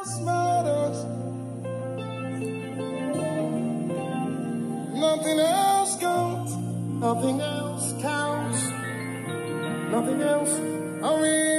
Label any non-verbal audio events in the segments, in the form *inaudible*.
else matters. Nothing else counts. Nothing else counts. Nothing else. I mean.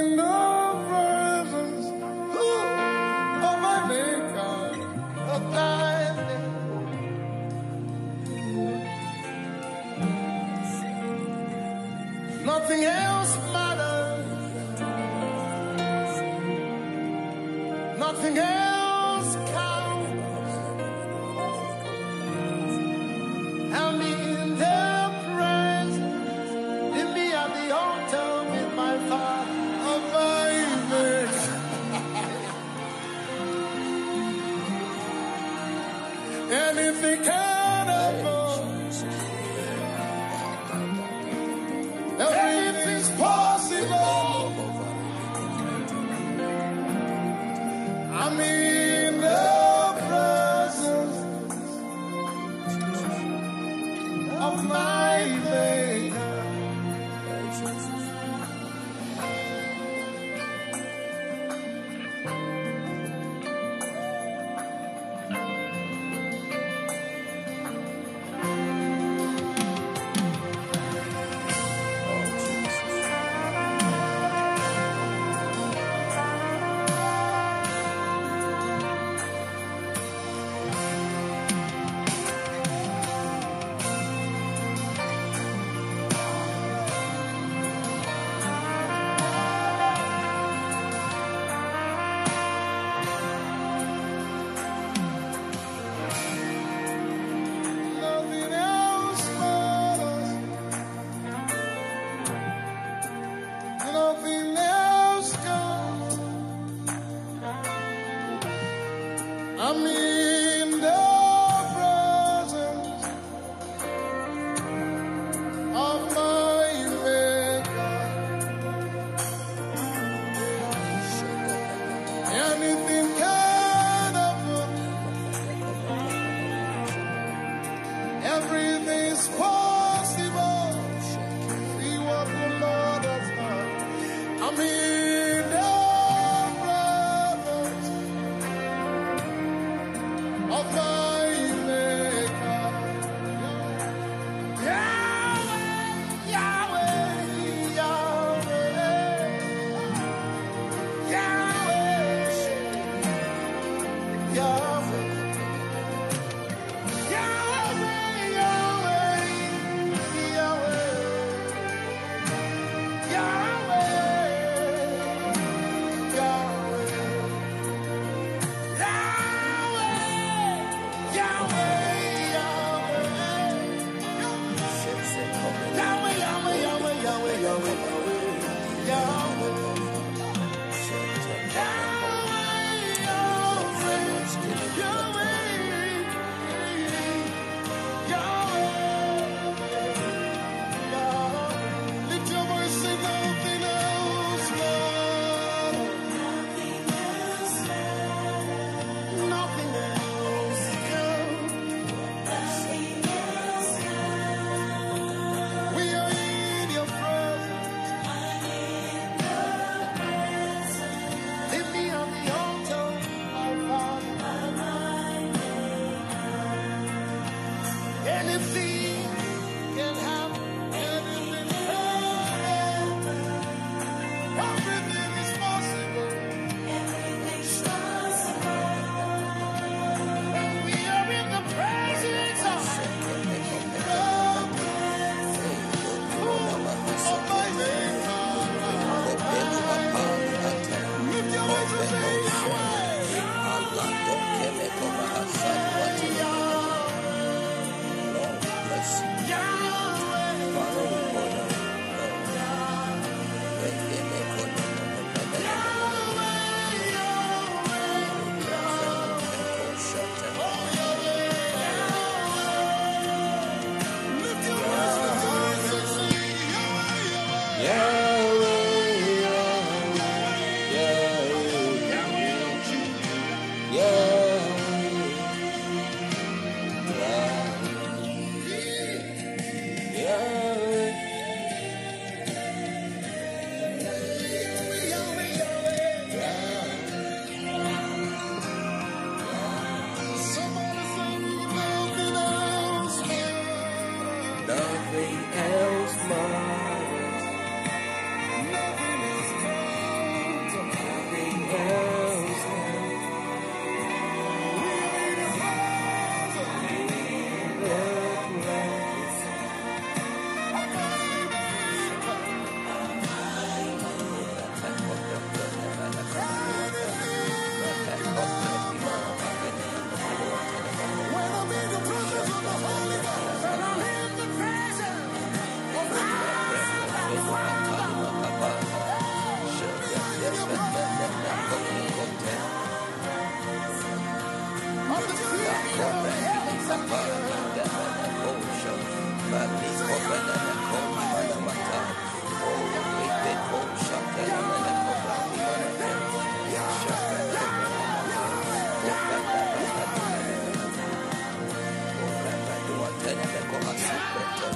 Telebekova Sakoto,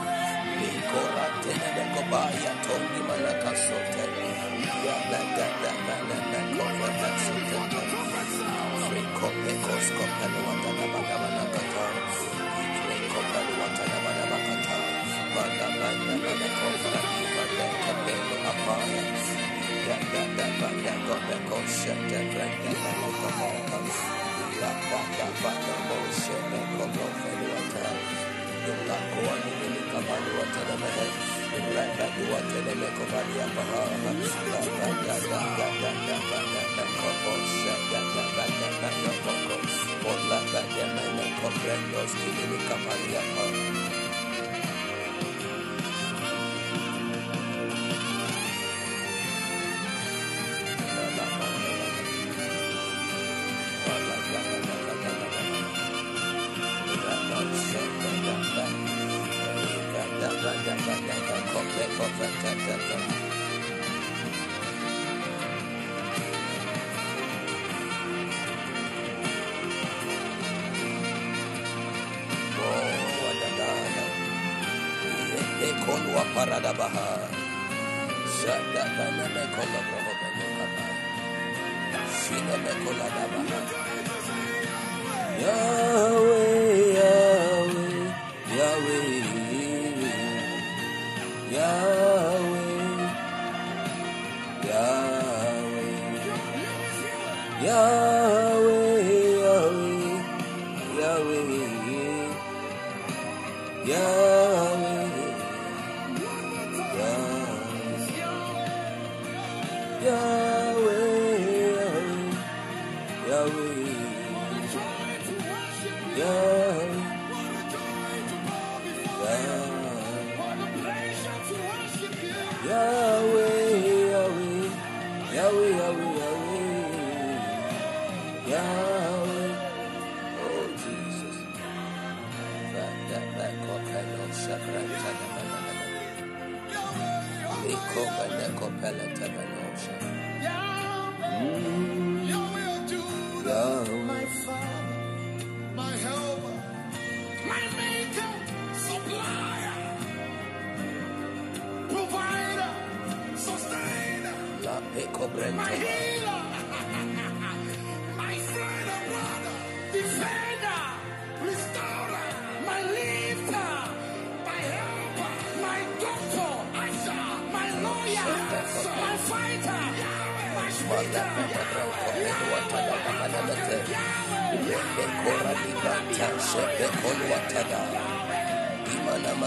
Mikora Telebekova Yatongi Malaka Sote, Yabakova Sakoto, Friko Pekos Kopano Comprendos que le caparía Kawa Parada Baha. Shada Baname Kola Prohobe Kaba. Shina Mekola Dabaha. Yeah.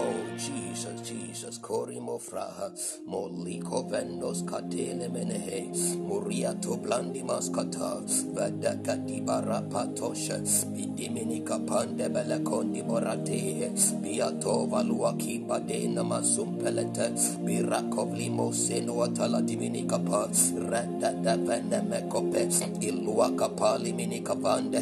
Oh, Jesus, Jesus. Kori mofraha. Moliko vendos katele menehe. Muria to blandi maskata. Vadaka di barapatosha. Bidiminika pande belekondi morate. Biato valuaki badena masumpelete. Birakovli moseno atala diminika pats, Retta da venemekope. Iluaka pali minika vande.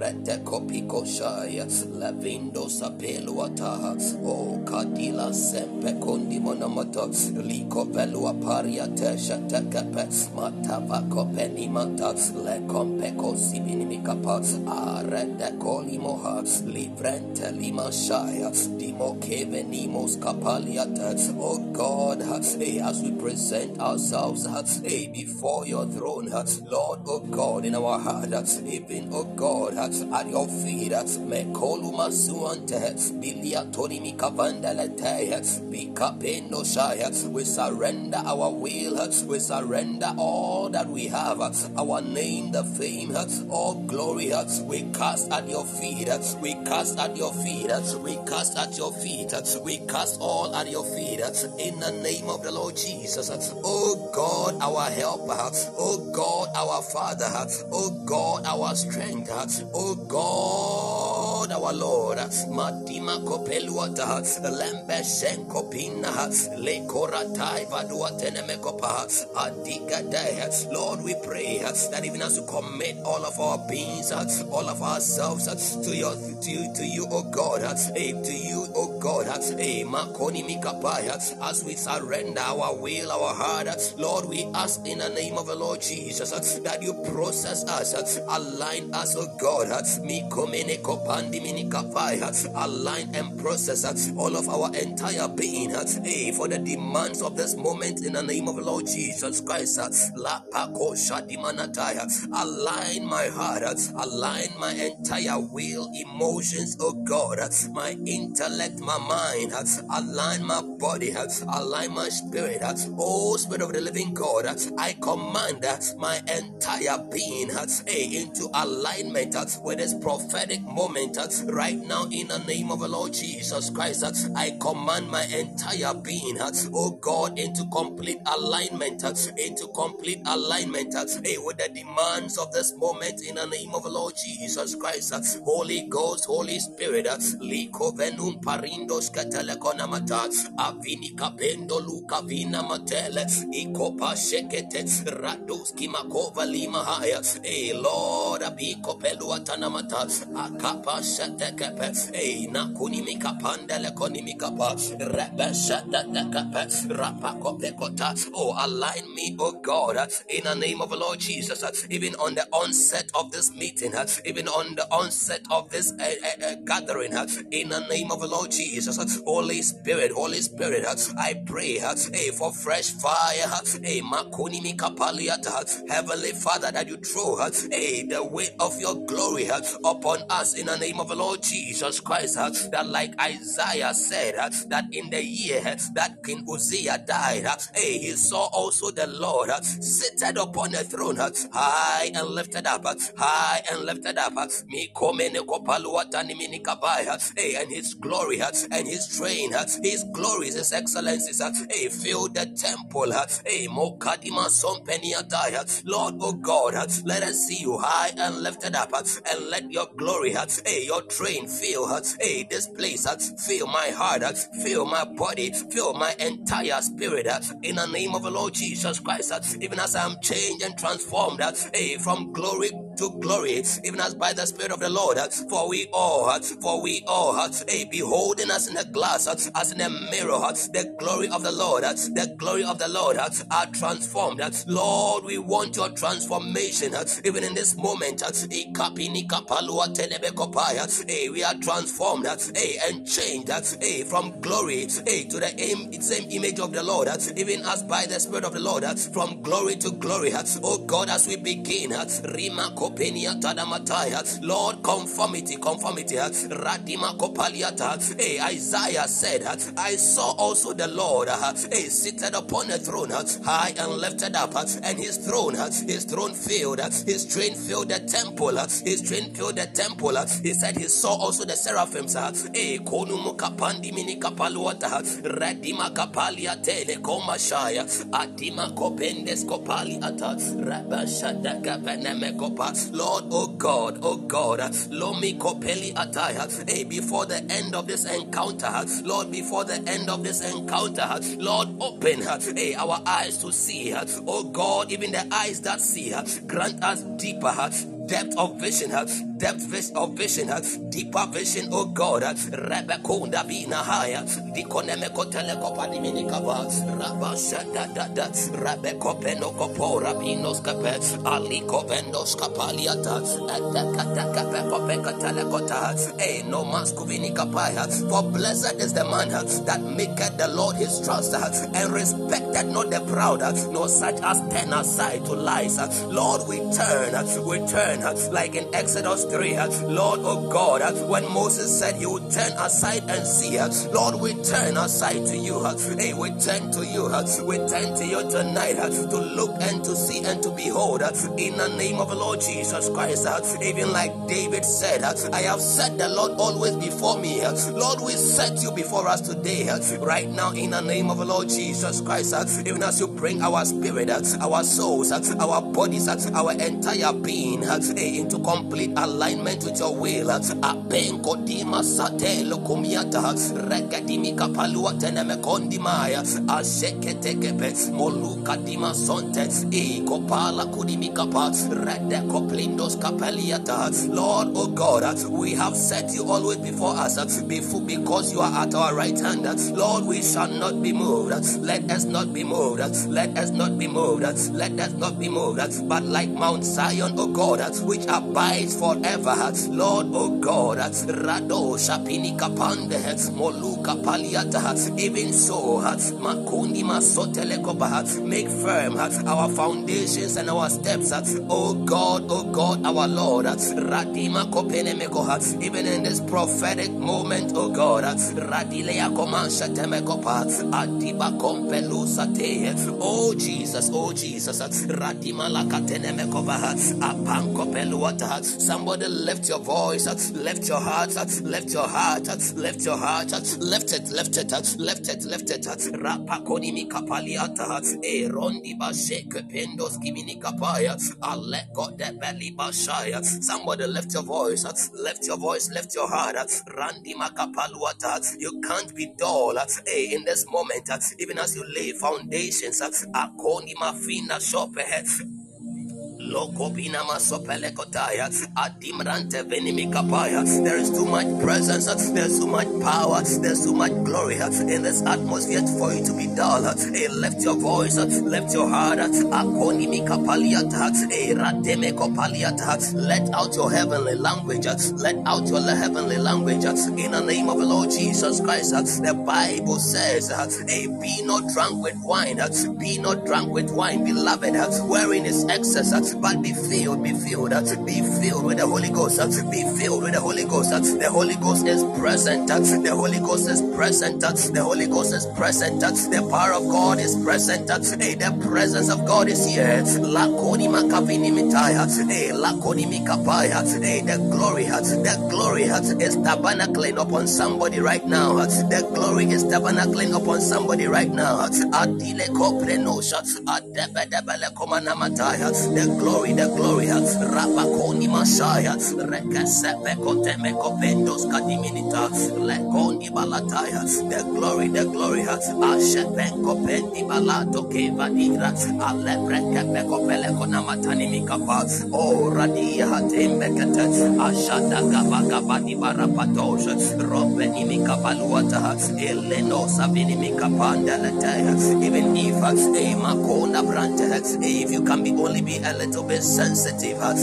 Rette kopiko shaya. Lavindo sapelu ataha. Oh, kadila sepe kondi monomoto liko tesha tekepe matava kopeni mata le kompe kosi arende koli moha dimo keve nimos kapalia oh God as we present ourselves eh, before your throne Lord oh God in our heart even oh God at your feet me koluma suante bilia tori mikapa we surrender our will, we surrender all that we have, our name, the fame, all glory. We cast at your feet, we cast at your feet, we cast at your feet, we cast all at your feet in the name of the Lord Jesus. Oh God, our helper, oh God, our Father, oh God, our strength, oh God, our Lord. Kopeluata, lembe le vadua adiga. Lord, we pray that even as we commit all of our beings, all of ourselves to your to you, to you, oh God, hey, eh, to you, oh God, eh, mikapaya, as we surrender our will, our heart, Lord, we ask in the name of the Lord Jesus that you process us, align us, oh God, align and process all of our entire being, uh, hey, for the demands of this moment in the name of the Lord Jesus Christ. Uh, align my heart, uh, align my entire will, emotions, oh God, my intellect, my mind, align my body, align my spirit, oh Spirit of the living God, I command my entire being into alignment with this prophetic moment right now in the name of the Lord Jesus Christ. I command my entire being, oh God, into complete alignment, into complete alignment with the demands of this moment in the name of the Lord Jesus Christ. Holy Ghost, Holy Spirit, liko venum parindos katelekona mata, avini kapendo luka vina matele, ikopa shekete, radoski makova lima haya, eh Lord, abiko pelu atana mata, akapa shete kepe, eh nakuni mikapanda oh align me, oh God, in the name of the Lord Jesus, even on the onset of this meeting, even on the onset of this uh, uh, gathering, in the name of the Lord Jesus, Holy Spirit, Holy Spirit, I pray hey, for fresh fire, hey, Heavenly Father, that you throw hey, the weight of your glory upon us in the name of the Lord Jesus Christ, that like Isaiah said, uh, that in the year uh, that King Uzziah died, uh, hey, he saw also the Lord seated upon a throne, high and lifted up, high and lifted up. Hey, and his glory and his train, his glories, his excellencies, hey, fill the temple. Hey, Mokadima Sompeniataya. Lord, oh God, let us see you high and lifted up, and let your glory, hey, your train fill, hey, this place, fill my heart, uh, fill my body, fill my entire spirit, uh, in the name of the Lord Jesus Christ, uh, even as I'm changed and transformed, hey, from glory to glory, even as by the Spirit of the Lord. For we all, for we all, hey, beholding us in a glass, as in a mirror, the glory of the Lord, the glory of the Lord are transformed. Lord, we want your transformation, even in this moment. Eh, hey, eh, we are transformed, hey, and changed, hey, from glory, hey, to the same image of the Lord, even as by the Spirit of the Lord, from glory to glory. Oh God, as we begin, Rima kopenia. Lord, conformity, conformity. Radima kopaliata. Hey, Isaiah said, I saw also the Lord, hey, seated upon a throne, high and lifted up, and his throne, his throne filled, his train filled the temple, his train filled the temple. He said he saw also the seraphims. Hey, konumu kapandi mini kapaluata, radima kapalia tele komashaya, adima kopendes kopali ata, rabashada kapeneme kopa. Lord, oh God, oh God, Lomi Kopeli Ataya, hey, before the end of this encounter, Lord, before the end of this encounter, Lord, open, hey, our eyes to see, oh God, even the eyes that see, grant us deeper depth of vision, depth of vision, deeper vision, oh God. Rebekunda Bina Haya, Dikonemeko Telekopa Diminikaba, Rabashada Dada, Rebeko Penokopo, Rabinos Cape, Aliko Vendos Capaliata, Atakataka Peka Telekota, Eh, no Maskuvini Kapaya. For blessed is the man that maketh the Lord his trust and respected not the proud, nor such as turn aside to lies. Lord, we turn, we turn like in Exodus 3. Lord, oh God, when Moses said he would turn aside and see, Lord, we turn aside to you. Hey, we turn to you. We turn to you tonight to look and to see and to behold in the name of the Lord Jesus Christ. Even like David said, I have set the Lord always before me. Lord, we set you before us today, right now, in the name of the Lord Jesus Christ. Even as you bring our spirit, our souls, our bodies, our entire being into complete alignment with your will. Apenko dima sate lokumiata regadimi kapalua teneme kondimaya asheketekepe moluka dima sonte iko pala kudimi kapa rede koplindos kapeliata Lord, oh God, we have set you always before us before because you are at our right hand. Lord, we shall not be moved. Let us not be moved. Let us not be moved. Let us not be moved. But like Mount Zion, oh God, which abides forever. Lord, oh God, Rado Shapini Kapande, Moluka Paliata, even so, Makundi Masotelekoba, make firm our foundations and our steps, oh God, oh God, our Lord, Radima Kopenemekoha, even in this prophetic moment, oh God, Radilea Komansha Temekopa, Adiba Kompelusate, oh Jesus, oh Jesus, Radima Lakatenemekova, Somebody lift your voice, lift your heart, lift your heart, lift your heart, lift it, lift it, lift it, lift it, Rapakoni Mikapaliata, E Rondi Basheke Pendos Gimini Kapaya, Aleko de Belly Bashaya, somebody lift your voice, lift your voice, lift your heart, Randi Makapaluata, you can't be dull, hey, in this moment, even as you lay foundations, Akoni Mafina Shope, There is too much presence, there's too much power, there's too much glory in this atmosphere for you to be dull. Hey, lift your voice, lift your heart. Akoni mikapaliata, hey, rademe kopaliata. Let out your heavenly language, let out your heavenly language in the name of the Lord Jesus Christ. The Bible says, hey, be not drunk with wine, be not drunk with wine, beloved, wherein is excess but be filled, be filled, be filled with the Holy Ghost, be filled with the Holy Ghost. The Holy Ghost is present, the Holy Ghost is present, the Holy Ghost is present, the power of God is present, the presence of God is here. Lakoni makavini mitaya, hey, lakoni mikapaya, the glory, the glory is tabernacling upon somebody right now. The glory is tabernacling upon somebody right now. The glory, the glory, Rabakoni Messiah, Rekasepe Kotemeko Pendos Kadiminita, Lekoni Balataya, the glory, the glory, Ashepenko Pendi Balato Kevadira, Alebreke Peleko Namatani Mikapa, O Radia Hatembekete, Ashada Gabagabani Barapatosha, Robeni Mikabaluata, Eleno Savini Mikapanda even if a Makona Brante, if you can be only be a little bit sensitive, and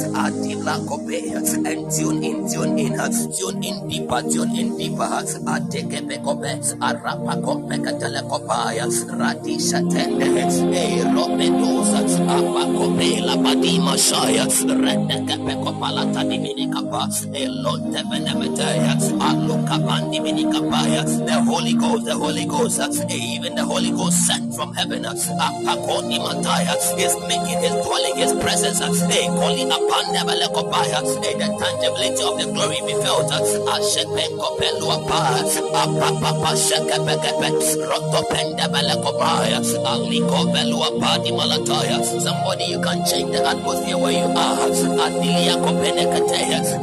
tune in, tune in, tune in deeper, tune in deeper, Adeke Pekope, Arapa Kope Katalekopaya, Radisha Tende, E Romedosa, Apa Kope, La Badima Shaya, Redeke Pekopala Tadiminikapa, Elote Benemetea, Aluka Bandiminikapaya, the Holy Ghost, the Holy Ghost, even the Holy Ghost sent from heaven, Apakoni Mataya, is making his dwelling, his presence, hey, calling upon Nebalekopaya, hey, the tangibility of the glory be felt. Ashepenko peluapa, apapa shekepekepe, malataya. Somebody you can change the atmosphere where you are.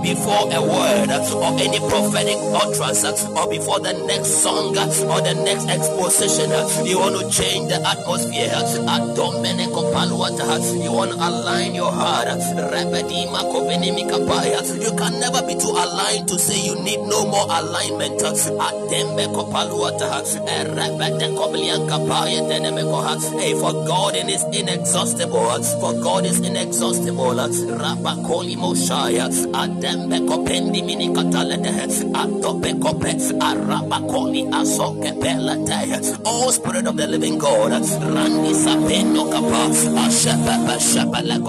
Before a word or any prophetic utterance or before the next song or the next exposition, you want to change the atmosphere. You want to align your heart. You can never be too aligned to say you need no more alignment. Hey, for God is inexhaustible. For God is inexhaustible. Rabakoli moshaya. Adembe kopendi minikatalede. Atope kope. Arabakoli asoke pelete. Oh Spirit of the living God. Randi sapendo kapa. Ashepepe shepele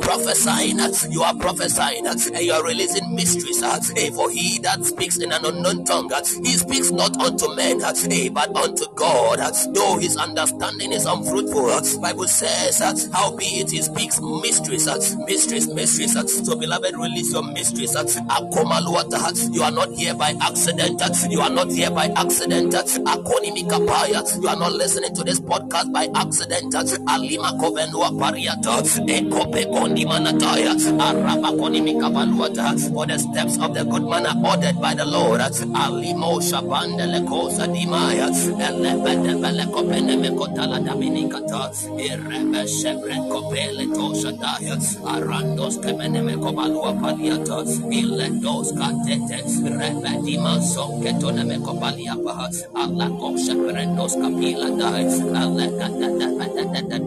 prophesying. You are prophesying. And you are releasing mysteries. Eh, For he that speaks in an unknown tongue, he speaks not unto men, eh, but unto God. Though his understanding is unfruitful. Bible says, that howbeit he speaks mysteries, mysteries, mysteries. So beloved, release your mysteries. You are not here by accident. You are not here by accident. You are not listening to this podcast by accident. Alima kovenua. For the steps of the good man are ordered by the Lord. Alimo shabanda lekosa dimaya. Elebede bele kopene mekotala daminikata. Irebe shebre kopele tosha daya. Arandos kemene mekobalua paliata. Ilendos katete. Rebe dima sonke tone mekobalia paha. Alla kosha prendos kapila daya. Alle kata da da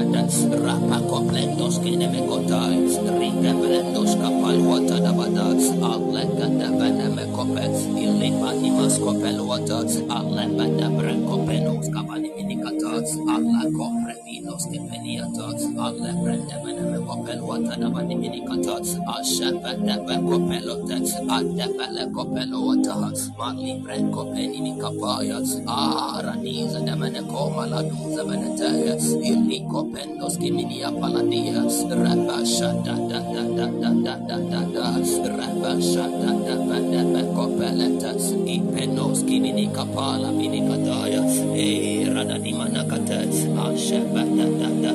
Rapa completos que ne me cotais, rinde pletos capal water da badats, alle gata vene me copets, illi patimas copel watats, alle bata branco penos alla compre kompre vinos ke peniata Alle bren da ba da me kopel wata da ba ni minikata Asha ba da ba kopelote Adda ba le kopelo wata Mali bren kopeni ni kapaya Ah raniza da me ne koma la duza venetaya ili kopendos kiminia paladia raba shada da da da da da da da da raba shada da da da da kopeleta ipenos kimini kapala water. Ashabadadadada,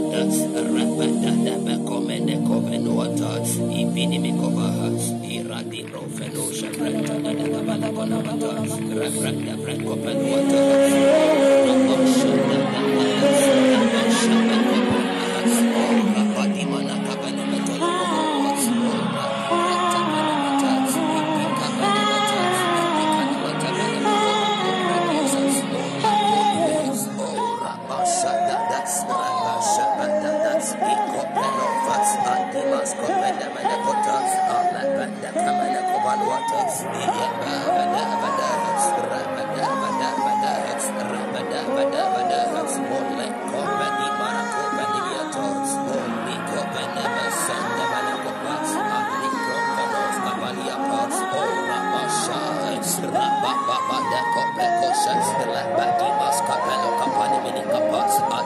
rapadadabakomene komen water. Ibinimikovaha, iradiro feno shabrantadadabalagona water. Water.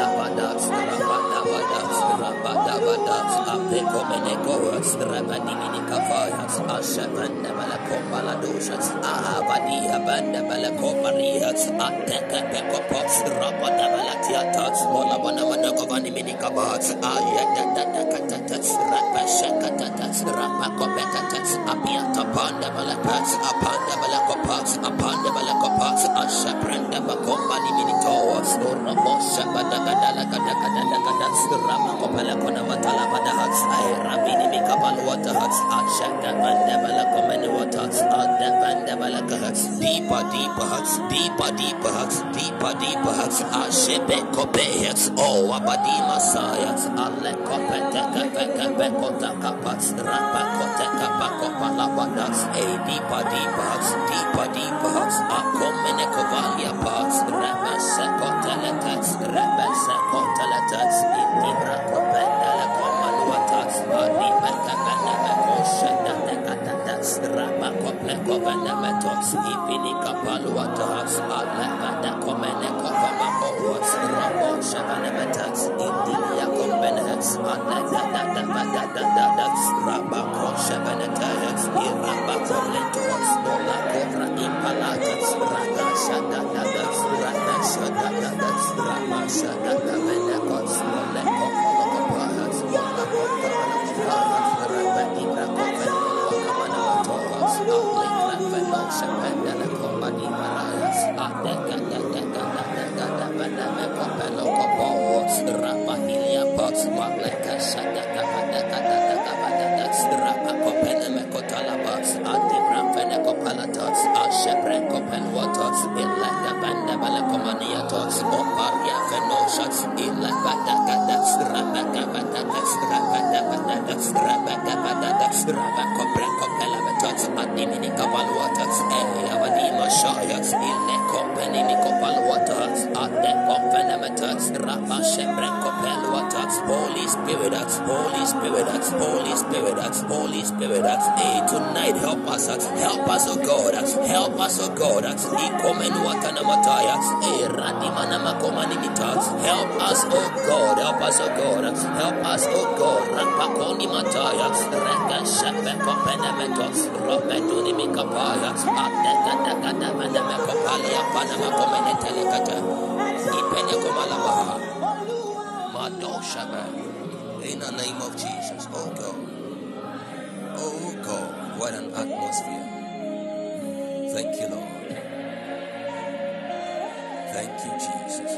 Rapada, Rapada kopenuata Araba Shepeko Meneko, Rabadimini Kavaya, Ashapanda Malakopa Ladosha, Ahavadi Abanda Malakoparia, Ateka Pekopo, Rabada Balatiata, Molabana Manakovani Minikaba, Ayada Katata, Rapashakatata, Rapakopekata, Apiata Panda Malapa, Apanda Malakopa, Apanda Malakopa, Ashapranda Bakomba Minito, Urabosha Badagada Gada Ramakopala Kona Matala Badaha, Rabini Mikabaluata, Ashaka Banda Balakomani Water, Adabanda Balaka, deeper, deeper, deeper, deeper, deeper, deeper, Ashebe Kope, oh Abadi Masaya, Ale Kopeta Kapeka Pekota Kapa, Rapa Kota Kapa Kopa Labada, a deeper, deeper, deeper, deeper, Akomene Kovalia Pass, Rapa Sekoteleta, Rapa Sekoteleta, Ibra Kopenda Metos, Ipini Kapaluata, Alabada Komene Kopama Owas, Rabo Shavana Metas, Indilia Kombenes, Alada Dada Dada Dada, Rapa Koshavaneta, Irapa Koletos, Nola Kora Impalata, Raka Shada Dada, Raka Shada Spirit, hey, tonight help us, help us, oh God, help us, oh God, help us, oh God, help us, oh God, help us, oh God, Rapakoni Mataya, Reka Shepe Copenametos, Robetuni Mikapaya, Adeka Deka Deka Deka Kopalia Panama Komene Telecata, Ipene Komalabaha, Mado Shaba, in the name of Jesus, oh God, oh God, what an atmosphere. Thank you, Lord. Thank you, Jesus.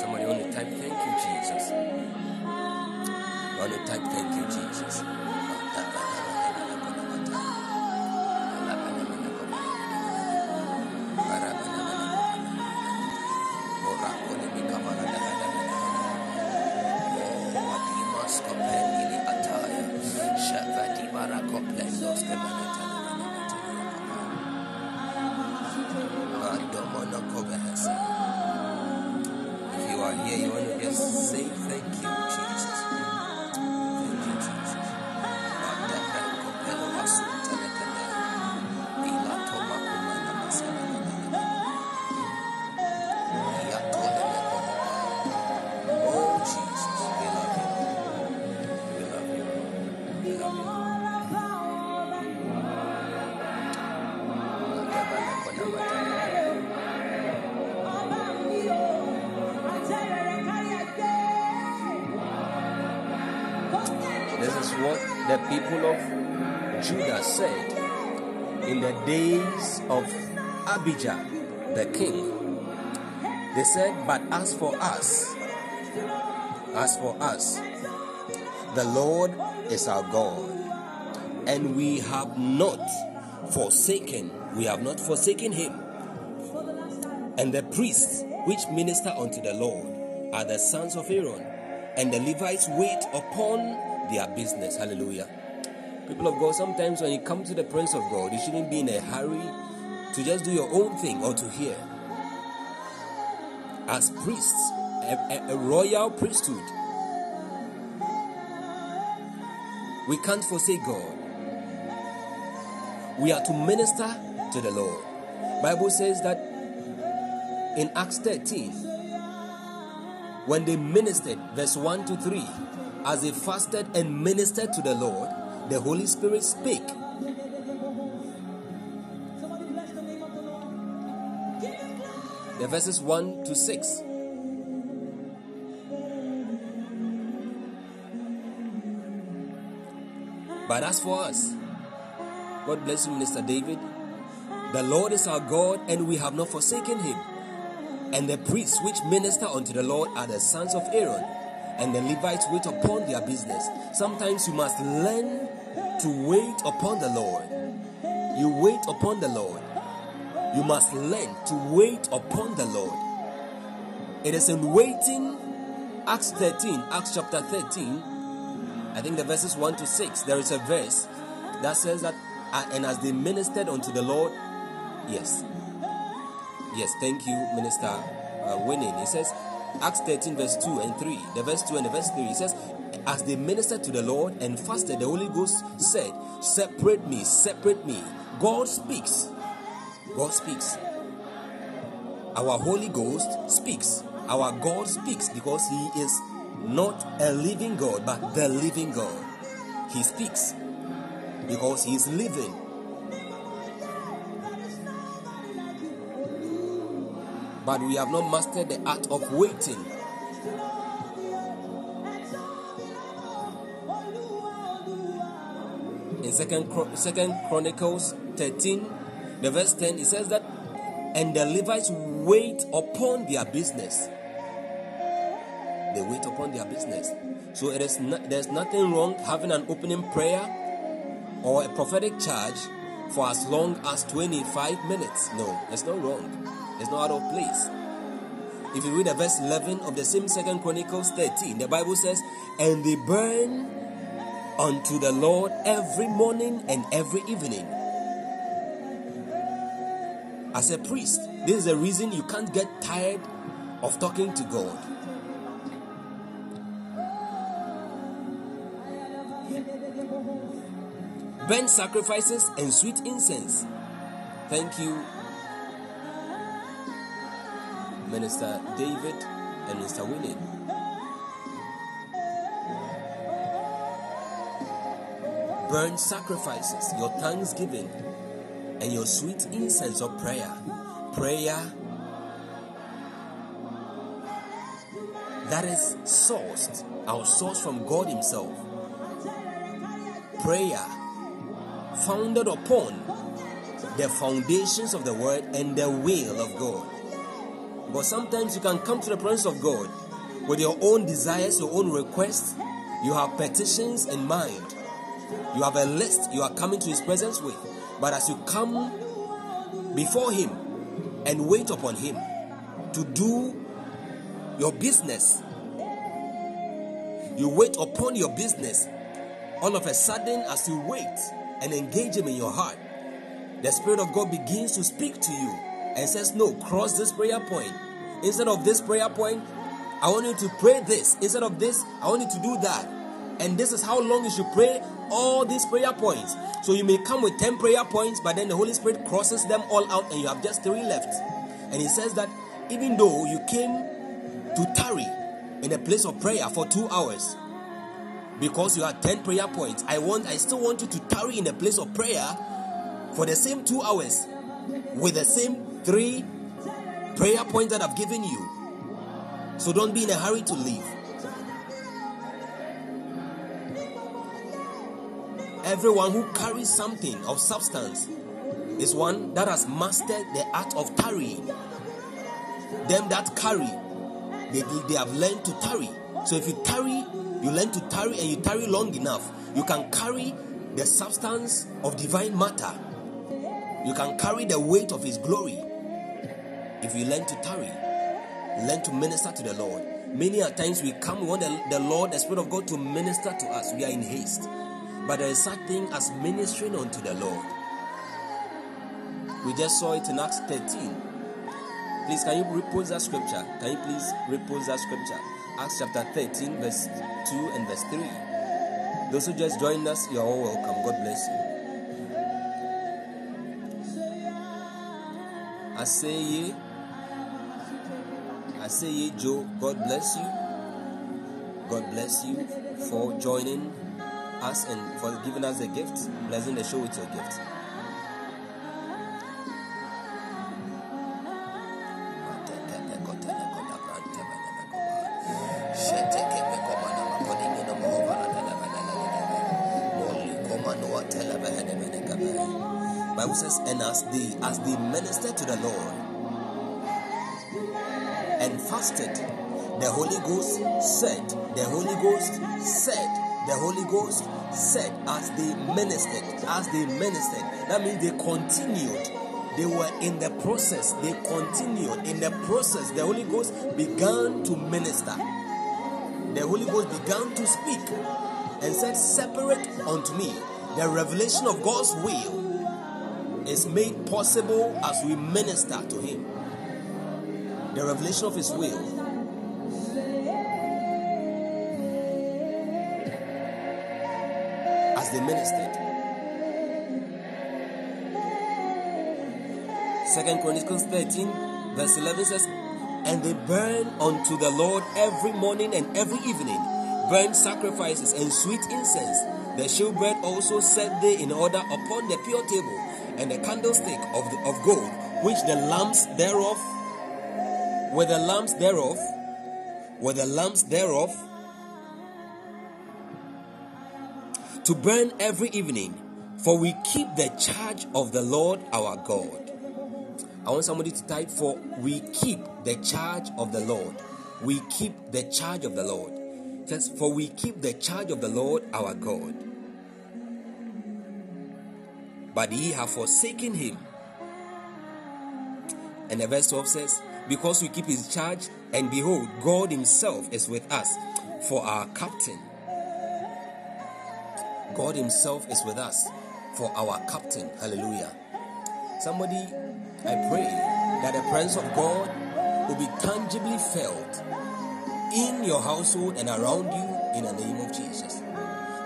Somebody want to type, thank you, Jesus. Want to type, thank you, Jesus. Abijah, the king. They said, But as for us, as for us, the Lord is our God, and we have not forsaken, we have not forsaken him. And the priests which minister unto the Lord are the sons of Aaron, and the Levites wait upon their business. Hallelujah. People of God, sometimes when you come to the presence of God, you shouldn't be in a hurry to just do your own thing or to hear. As priests, a, a- a royal priesthood, we can't forsake God. We are to minister to the Lord. Bible says that in Acts 13, when they ministered, verse 1 to 3, as they fasted and ministered to the Lord, the Holy Spirit spake. Verses 1 to 6. But as for us, God bless you, Minister David. The Lord is our God, and we have not forsaken him. And the priests which minister unto the Lord are the sons of Aaron, and the Levites wait upon their business. Sometimes you must learn to wait upon the Lord. You wait upon the Lord. You must learn to wait upon the Lord. It is in waiting, Acts 13, Acts chapter 13, I think the verses 1 to 6, there is a verse that says that, and as they ministered unto the Lord, yes, yes, thank you, Minister uh, Winning. He says, Acts 13, verse 2 and 3, the verse 2 and the verse 3, he says, as they ministered to the Lord and fasted, the Holy Ghost said, Separate me, separate me. God speaks. God speaks. Our Holy Ghost speaks. Our God speaks because He is not a living God, but the living God. He speaks because He is living. But we have not mastered the art of waiting. In Second, Chronicles 13, the verse 10, it says that, and the Levites wait upon their business. They wait upon their business. So it is not, there's nothing wrong having an opening prayer or a prophetic charge for as long as 25 minutes. No, it's not wrong. It's not out of place. If you read the verse 11 of the same Second Chronicles 13, the Bible says, And they burn unto the Lord every morning and every evening. As a priest, this is the reason you can't get tired of talking to God. Burn sacrifices and sweet incense. Thank you, Minister David and Mr. Winnie. Burn sacrifices, your thanksgiving, and your sweet incense of prayer. Prayer that is sourced, our source from God Himself. Prayer founded upon the foundations of the Word and the will of God. But sometimes you can come to the presence of God with your own desires, your own requests. You have petitions in mind. You have a list you are coming to His presence with. But as you come before Him and wait upon Him to do your business, you wait upon your business. All of a sudden, as you wait and engage Him in your heart, the Spirit of God begins to speak to you and says, No, cross this prayer point. Instead of this prayer point, I want you to pray this. Instead of this, I want you to do that. And this is how long you should pray all these prayer points. So you may come with 10 prayer points, but then the Holy Spirit crosses them all out and you have just three left. And He says that even though you came to tarry in a place of prayer for two hours, because you had 10 prayer points, I want I still want you to tarry in a place of prayer for the same two hours with the same three prayer points that I've given you. So don't be in a hurry to leave. Everyone who carries something of substance is one that has mastered the art of tarrying. Them that carry, they, they have learned to tarry. So if you tarry, you learn to tarry and you tarry long enough, you can carry the substance of divine matter. You can carry the weight of His glory if you learn to tarry, learn to minister to the Lord. Many a times we come, we want the, the Lord, the Spirit of God to minister to us. We are in haste. But there is such thing as ministering unto the Lord. We just saw it in Acts 13. Please, can you repost that scripture? Can you please repost that scripture? Acts chapter 13, verse 2 and verse 3. Those who just joined us, you are all welcome. God bless you. Aseye, I say ye, Joe, God bless you. God bless you for joining us and for giving us a gift, blessing the show with your gift. Bible says, and as they as they ministered to the Lord and fasted, the Holy Ghost said, the Holy Ghost said, the Holy Ghost said, as they ministered, as they ministered, that means they continued. They were in the process, they continued in the process. The Holy Ghost began to minister. The Holy Ghost began to speak and said, Separate unto me the revelation of God's will is made possible as we minister to Him. The revelation of His will. Ministered. Second Chronicles 13, verse 11 says, And they burn unto the Lord every morning and every evening, burnt sacrifices and sweet incense. The shewbread also set they in order upon the pure table and a candlestick of, the, of gold, which the lamps thereof were the lamps thereof were the lamps thereof to burn every evening, for we keep the charge of the Lord our God. I want somebody to type for we keep the charge of the Lord. We keep the charge of the Lord. It says, for we keep the charge of the Lord our God but ye have forsaken him. And the verse 12 says, Because we keep his charge, and behold, God himself is with us for our captain. God himself is with us for our captain. Hallelujah. Somebody, I pray that the presence of God will be tangibly felt in your household and around you in the name of Jesus.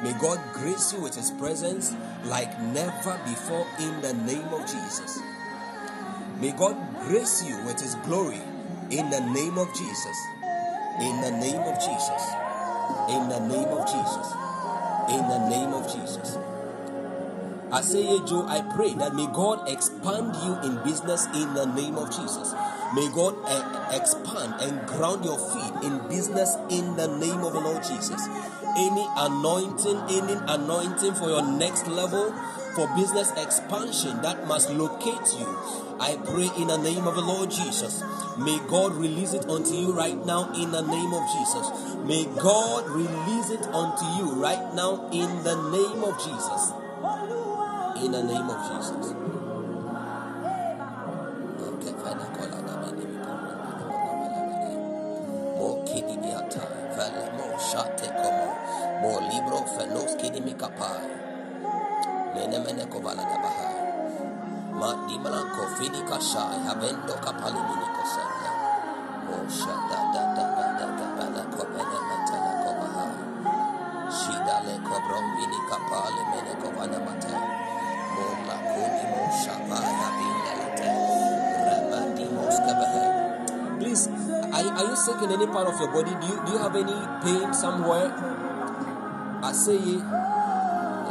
May God grace you with His presence like never before in the name of Jesus. May God grace you with His glory in the name of Jesus. In the name of Jesus. In the name of Jesus. In the name of Jesus. Aseye, Joe, I pray that may God expand you in business in the name of Jesus. May God uh, expand and ground your feet in business in the name of the Lord Jesus any anointing, any anointing for your next level, for business expansion that must locate you. I pray in the name of the Lord Jesus. May God release it unto you right now in the name of Jesus. May God release it unto you right now in the name of Jesus. In the name of Jesus. Mene in any part of your body? Do you, do you have any pain somewhere? Aseye.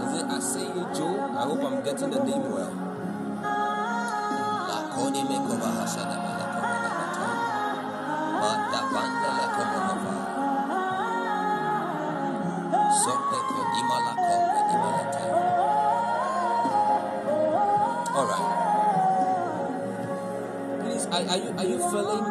Is it Aseye Joe? I hope I'm getting the name well. All right. Please, are, are you are you feeling?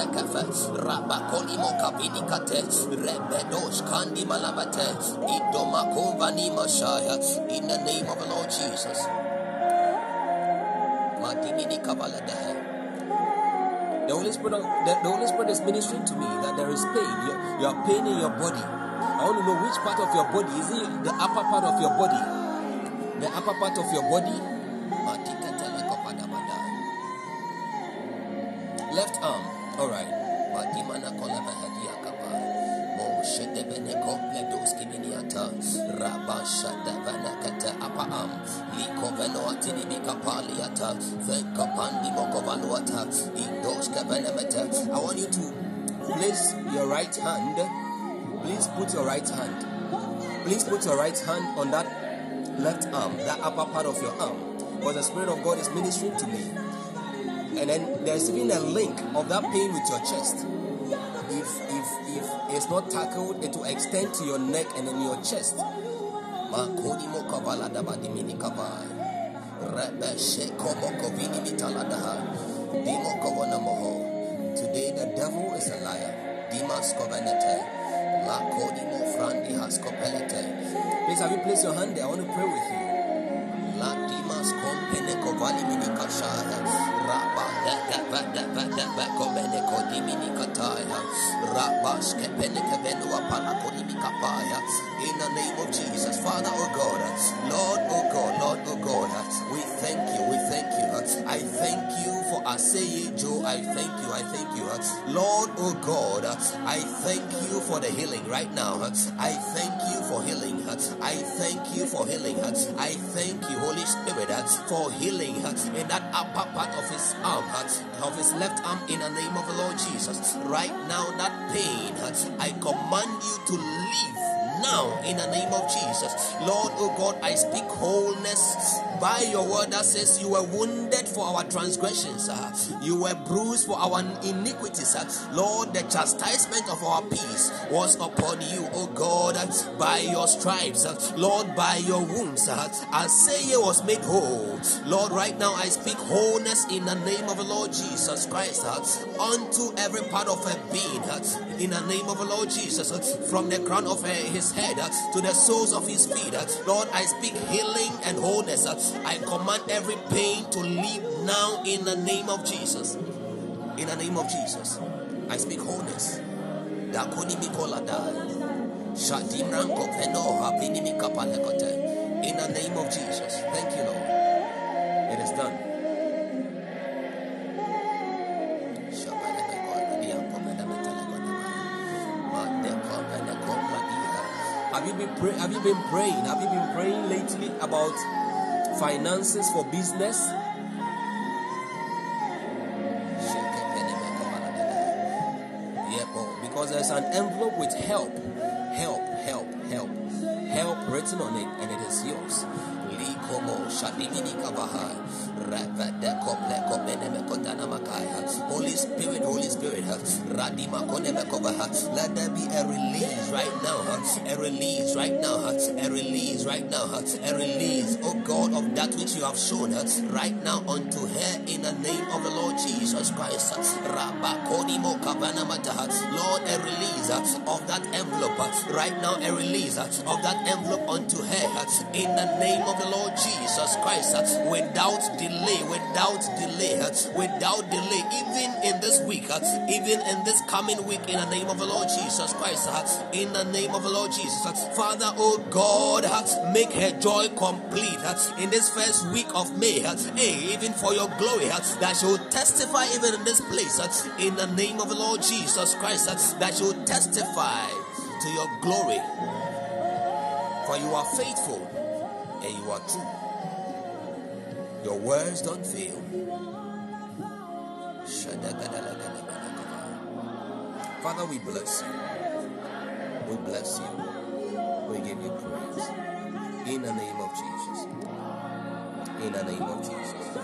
Shakata Kafa, Rabba Kolimo Kabini Kate, Rebedos Kandi Malamate, Idoma Mashaya, in the name of the Lord Jesus. The Holy Spirit, the, the Holy Spirit is ministering to me that there is pain. You, you are pain in your body. I want to know which part of your body is it the upper part of your body? The upper part of your body? Right hand. Please put your right hand on that left arm, that upper part of your arm. Because the Spirit of God is ministering to me. And then there's even a link of that pain with your chest. If if if it's not tackled, it will extend to your neck and then your chest. Today the devil is a liar. Dimas covenante. Please have you placed your hand there? I want to pray with you. La dimas compene kovali mini kashaya. Rabba. In the name of Jesus, Father, oh God, Lord, oh God, Lord, oh God, we thank you, we thank you. I thank you for Aseye Joe. I thank you, I thank you. Lord, oh God, I thank you for the healing right now. I thank you for healing. I thank you for healing. I thank you, Holy Spirit, for healing in that upper part of his arm, of his left arm, in the name of the Lord Jesus. Right now, that pain, I command you to leave now in the name of Jesus. Lord, oh God, I speak wholeness by your word that says you were wounded for our transgressions, uh, you were bruised for our iniquities. Uh, Lord, the chastisement of our peace was upon you, oh God, by your stripes, uh, Lord, by your wounds. Uh, Isaiah was made whole. Lord, right now I speak wholeness in the name of the Lord Jesus Christ uh, unto every part of her being uh, in the name of the Lord Jesus, uh, from the crown of his head uh, to the soles of his feet. uh, Lord, I speak healing and wholeness. uh, I command every pain to leave now in the name of Jesus. In the name of Jesus, I speak wholeness. In the name of Jesus. Thank you, Lord. It is done. Have you been pray- Have you been praying? Have you been praying lately about finances for business? Because there's an envelope with help, help, help, help, help written on it, and it is yours. Makaya. Holy Spirit, Holy Spirit, radima let there be a release right now, a release right now, a release right now, a release, oh God, of that which you have shown right now unto her in the name of the Lord Jesus Christ. Mataha. Lord, a release of that envelope right now, a release of that envelope unto her in the name of the Lord Jesus Christ uh, without delay, without delay, uh, without delay, even in this week, uh, even in this coming week, in the name of the Lord Jesus Christ, uh, in the name of the Lord Jesus. Uh, Father, oh God, uh, make her joy complete in this first week of May, hey, even for your glory, that she will testify even in this place, in the name of the Lord Jesus Christ, that she will testify to your glory. For you are faithful and you are true. Your words don't fail. Father, we bless you. We bless you. We give you praise. In the name of Jesus. In the name of Jesus.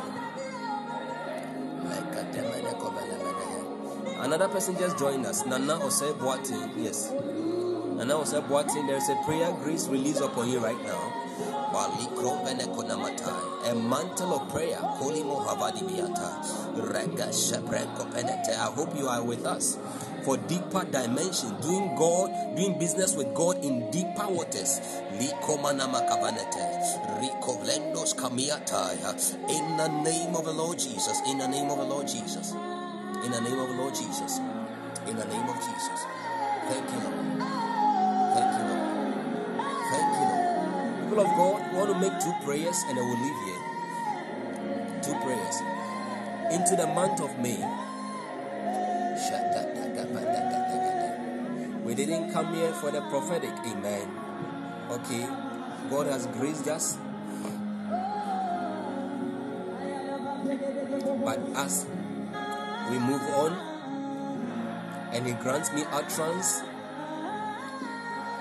Another person just joined us. Nana Osei Boateng. Yes. Nana Osei Boateng, there's a prayer grace release upon you right now. A mantle of prayer. I hope you are with us for deeper dimension, doing God, doing business with God in deeper waters. In the name of the Lord Jesus. In the name of the Lord Jesus. In the name of the Lord Jesus. In the name of Jesus. Thank you, Lord. Thank want to make two prayers and I will leave here. Two prayers. Into the month of May. We didn't come here for the prophetic. Amen. Okay. God has graced us. But as we move on and He grants me utterance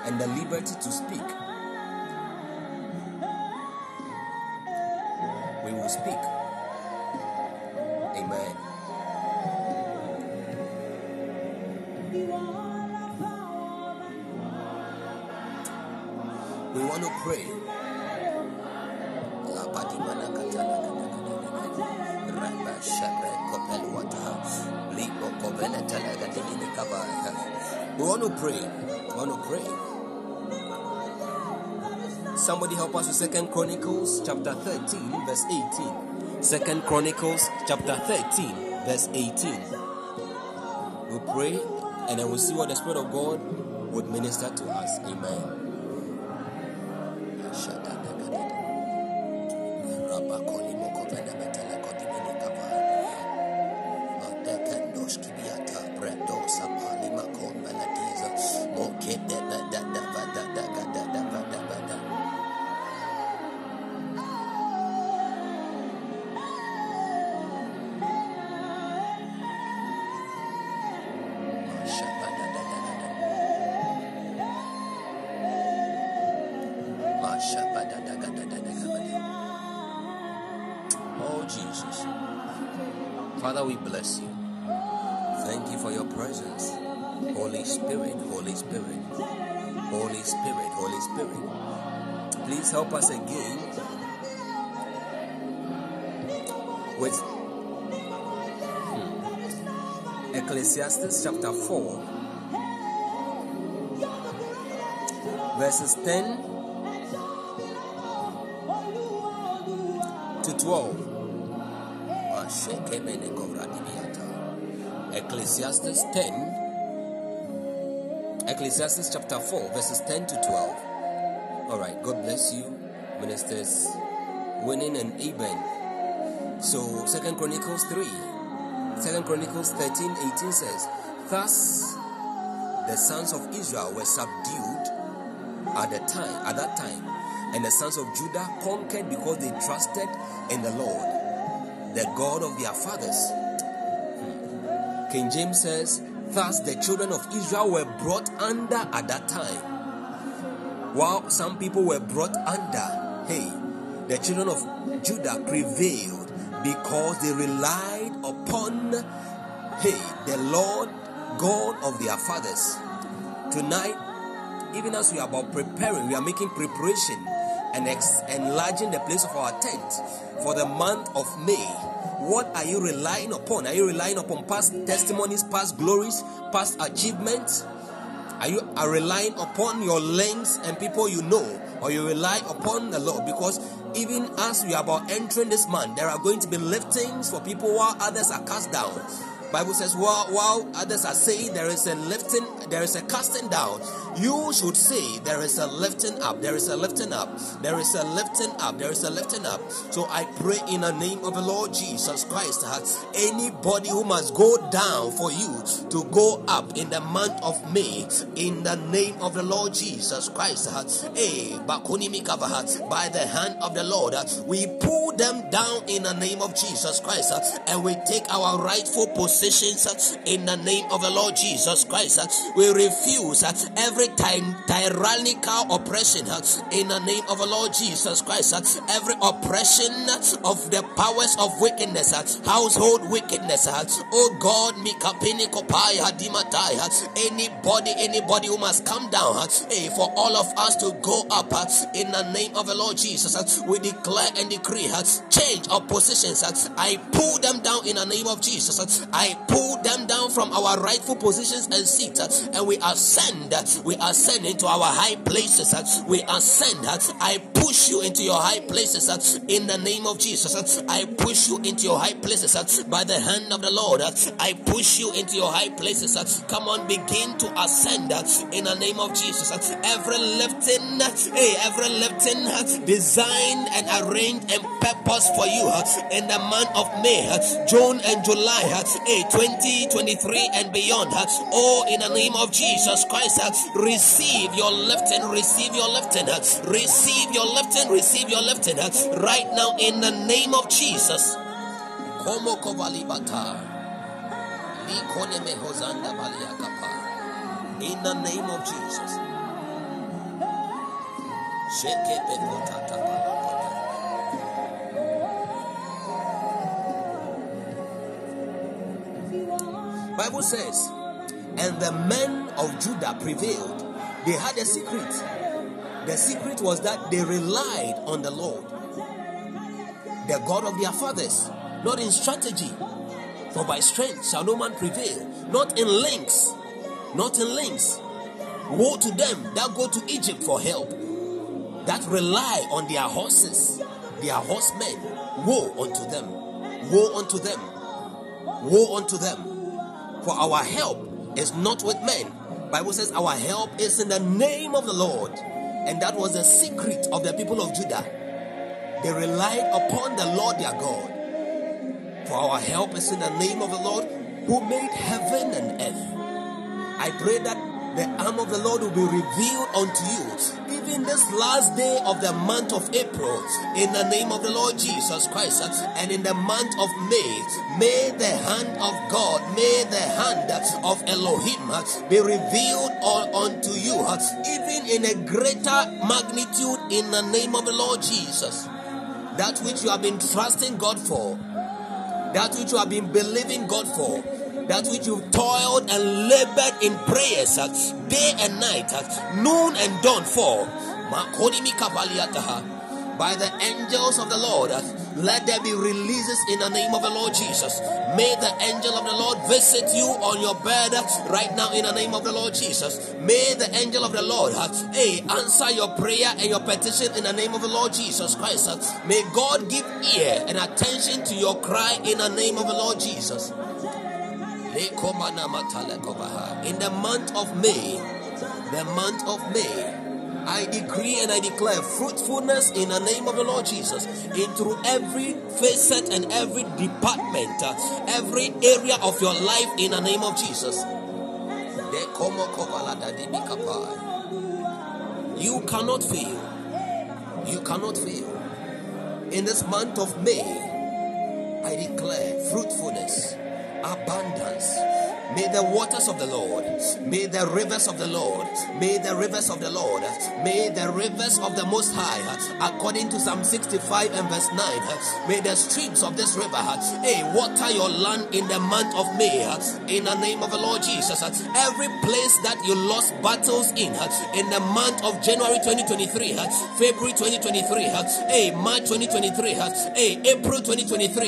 and the liberty to speak, will speak. Amen. We want to pray. We want to pray. We want to pray. Somebody help us with Second Chronicles chapter 13, verse 18. Second Chronicles chapter 13, verse 18. We pray and then we'll see what the Spirit of God would minister to us. Amen. Verses 10 to 12. Ecclesiastes 10. Ecclesiastes chapter 4, verses 10 to 12. All right, God bless you, ministers Winning and Aben. So, Second Chronicles three. 3, Second Chronicles 13, 18 says, Thus the sons of Israel were subdued at the time, at that time, and the sons of Judah conquered because they trusted in the Lord, the God of their fathers. Hmm. King James says, Thus the children of Israel were brought under at that time. While some people were brought under, hey, the children of Judah prevailed because they relied upon, hey, the Lord God of their fathers. Tonight, even as we are about preparing, we are making preparation and ex- enlarging the place of our tent for the month of May. What are you relying upon? Are you relying upon past testimonies, past glories, past achievements? Are you are relying upon your links and people you know, or you rely upon the Lord? Because even as we are about entering this month, there are going to be liftings for people while others are cast down. Bible says, while, while others are saying there is a lifting, there is a casting down, you should say there is a lifting up, there is a lifting up, there is a lifting up, there is a lifting up. So I pray in the name of the Lord Jesus Christ that anybody who must go down for you to go up in the month of May, in the name of the Lord Jesus Christ, eh, by the hand of the Lord, we pull them down in the name of Jesus Christ and we take our rightful positions in the name of the Lord Jesus Christ. We refuse every time tyrannical oppression in the name of the Lord Jesus Christ. Every oppression of the powers of wickedness, household wickedness. Oh God, Mikapini Kopaya Dimataya. Anybody, anybody who must come down for all of us to go up in the name of the Lord Jesus. We declare and decree change of positions. I pull them down in the name of Jesus. I I pull them down from our rightful positions and seats, uh, and we ascend. Uh, we ascend into our high places. Uh, we ascend. I push you into your high places in the name of Jesus. I push you into your high places by the hand of the Lord. I push you into your high places. Come on, begin to ascend in the name of Jesus. Every lifting, hey, every lifting designed and arranged and purpose for you in the month of May, June, and July, hey, 2023 and beyond. Oh, in the name of Jesus Christ, receive your lifting, receive your lifting, receive your lifting, receive your lifting right now in the name of Jesus. In the name of Jesus. Bible says, and the men of Judah prevailed. They had a secret. The secret was that they relied on the Lord, the God of their fathers, not in strategy. For by strength shall no man prevail, not in links, not in links. Woe to them that go to Egypt for help, that rely on their horses, their horsemen. Woe unto them, woe unto them, woe unto them. For our help is not with men. Bible says our help is in the name of the Lord. And that was the secret of the people of Judah. They relied upon the Lord their God. For our help is in the name of the Lord who made heaven and earth. I pray that the arm of the Lord will be revealed unto you even this last day of the month of April in the name of the Lord Jesus Christ and in the month of May. May the hand of God may the hand of Elohim be revealed unto you even in a greater magnitude in the name of the Lord Jesus. That which you have been trusting God for that which you have been believing God for that which you've toiled and labored in prayers uh, day and night, uh, noon and dawn for. By the angels of the Lord, uh, let there be releases in the name of the Lord Jesus. May the angel of the Lord visit you on your bed right now in the name of the Lord Jesus. May the angel of the Lord hey, answer your prayer and your petition in the name of the Lord Jesus Christ. May God give ear and attention to your cry in the name of the Lord Jesus. In the month of May, the month of May, I decree and I declare fruitfulness in the name of the Lord Jesus in through every facet and every department, uh, every area of your life in the name of Jesus. You cannot fail. You cannot fail. In this month of May, I declare fruitfulness abundance. May the waters of the Lord, may the rivers of the Lord, may the rivers of the Lord, may the rivers of the Most High, according to Psalm 65 and verse 9, may the streams of this river, hey, water your land in the month of May, in the name of the Lord Jesus. Every place that you lost battles in, in the month of January 2023, February 2023, hey, March 2023, hey, April 2023,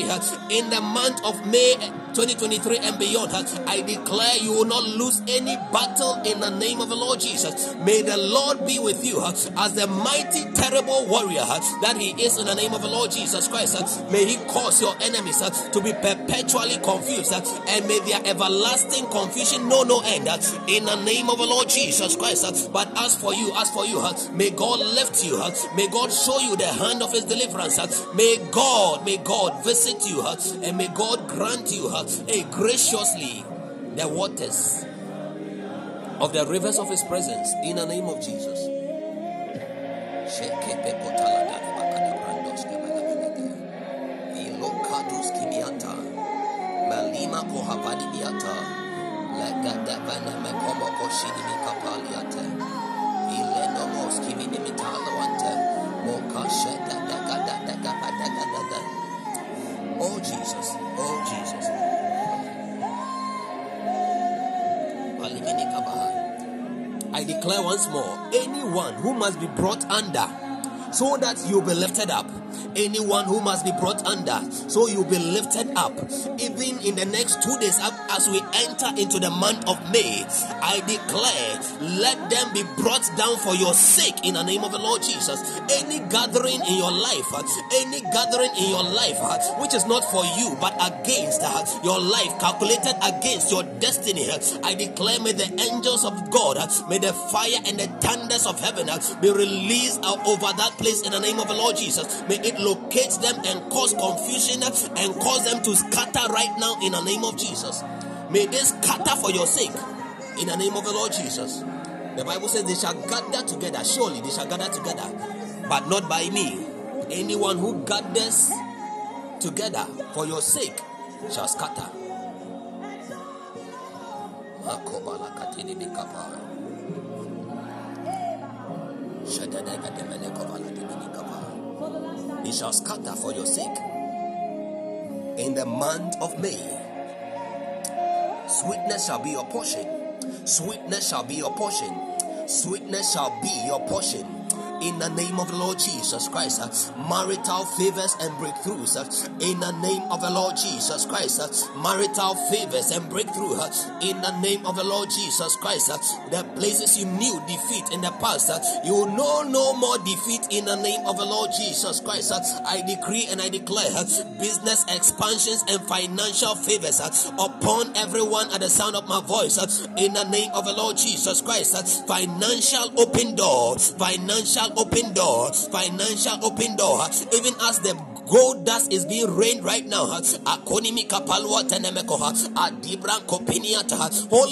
in the month of May 2023 and beyond, I declare you will not lose any battle in the name of the Lord Jesus. May the Lord be with you as the mighty, terrible warrior that He is in the name of the Lord Jesus Christ. May He cause your enemies to be perpetually confused and may their everlasting confusion know no end in the name of the Lord Jesus Christ. But as for you, as for you, may God lift you, may God show you the hand of His deliverance, may God, may God visit you, and may God grant you hey, graciously the waters of the rivers of his presence in the name of Jesus. Malima kohavadi biata, lega I declare once more anyone who must be brought under so that you'll be lifted up anyone who must be brought under, so you'll be lifted up. Even in the next two days, as we enter into the month of May, I declare, let them be brought down for your sake in the name of the Lord Jesus. Any gathering in your life, any gathering in your life which is not for you but against your life, calculated against your destiny, I declare, may the angels of God, may the fire and the thunders of heaven be released over that place in the name of the Lord Jesus. May it locate them and cause confusion and cause them to scatter right now in the name of Jesus. May they scatter for your sake in the name of the Lord Jesus. The Bible says they shall gather together. Surely they shall gather together, but not by me. Anyone who gathers together for your sake shall scatter. He shall scatter for your sake. In the month of May, sweetness shall be your portion. Sweetness shall be your portion. Sweetness shall be your portion in the name of the Lord Jesus Christ. Marital favors and breakthroughs in the name of the Lord Jesus Christ. Marital favors and breakthrough in the name of the Lord Jesus Christ. The places you knew defeat in the past, you know no more defeat in the name of the Lord Jesus Christ. I decree and I declare business expansions and financial favors upon everyone at the sound of my voice in the name of the Lord Jesus Christ. Financial open door, financial financial open door, financial open door, even as the gold dust is being rained right now. Holy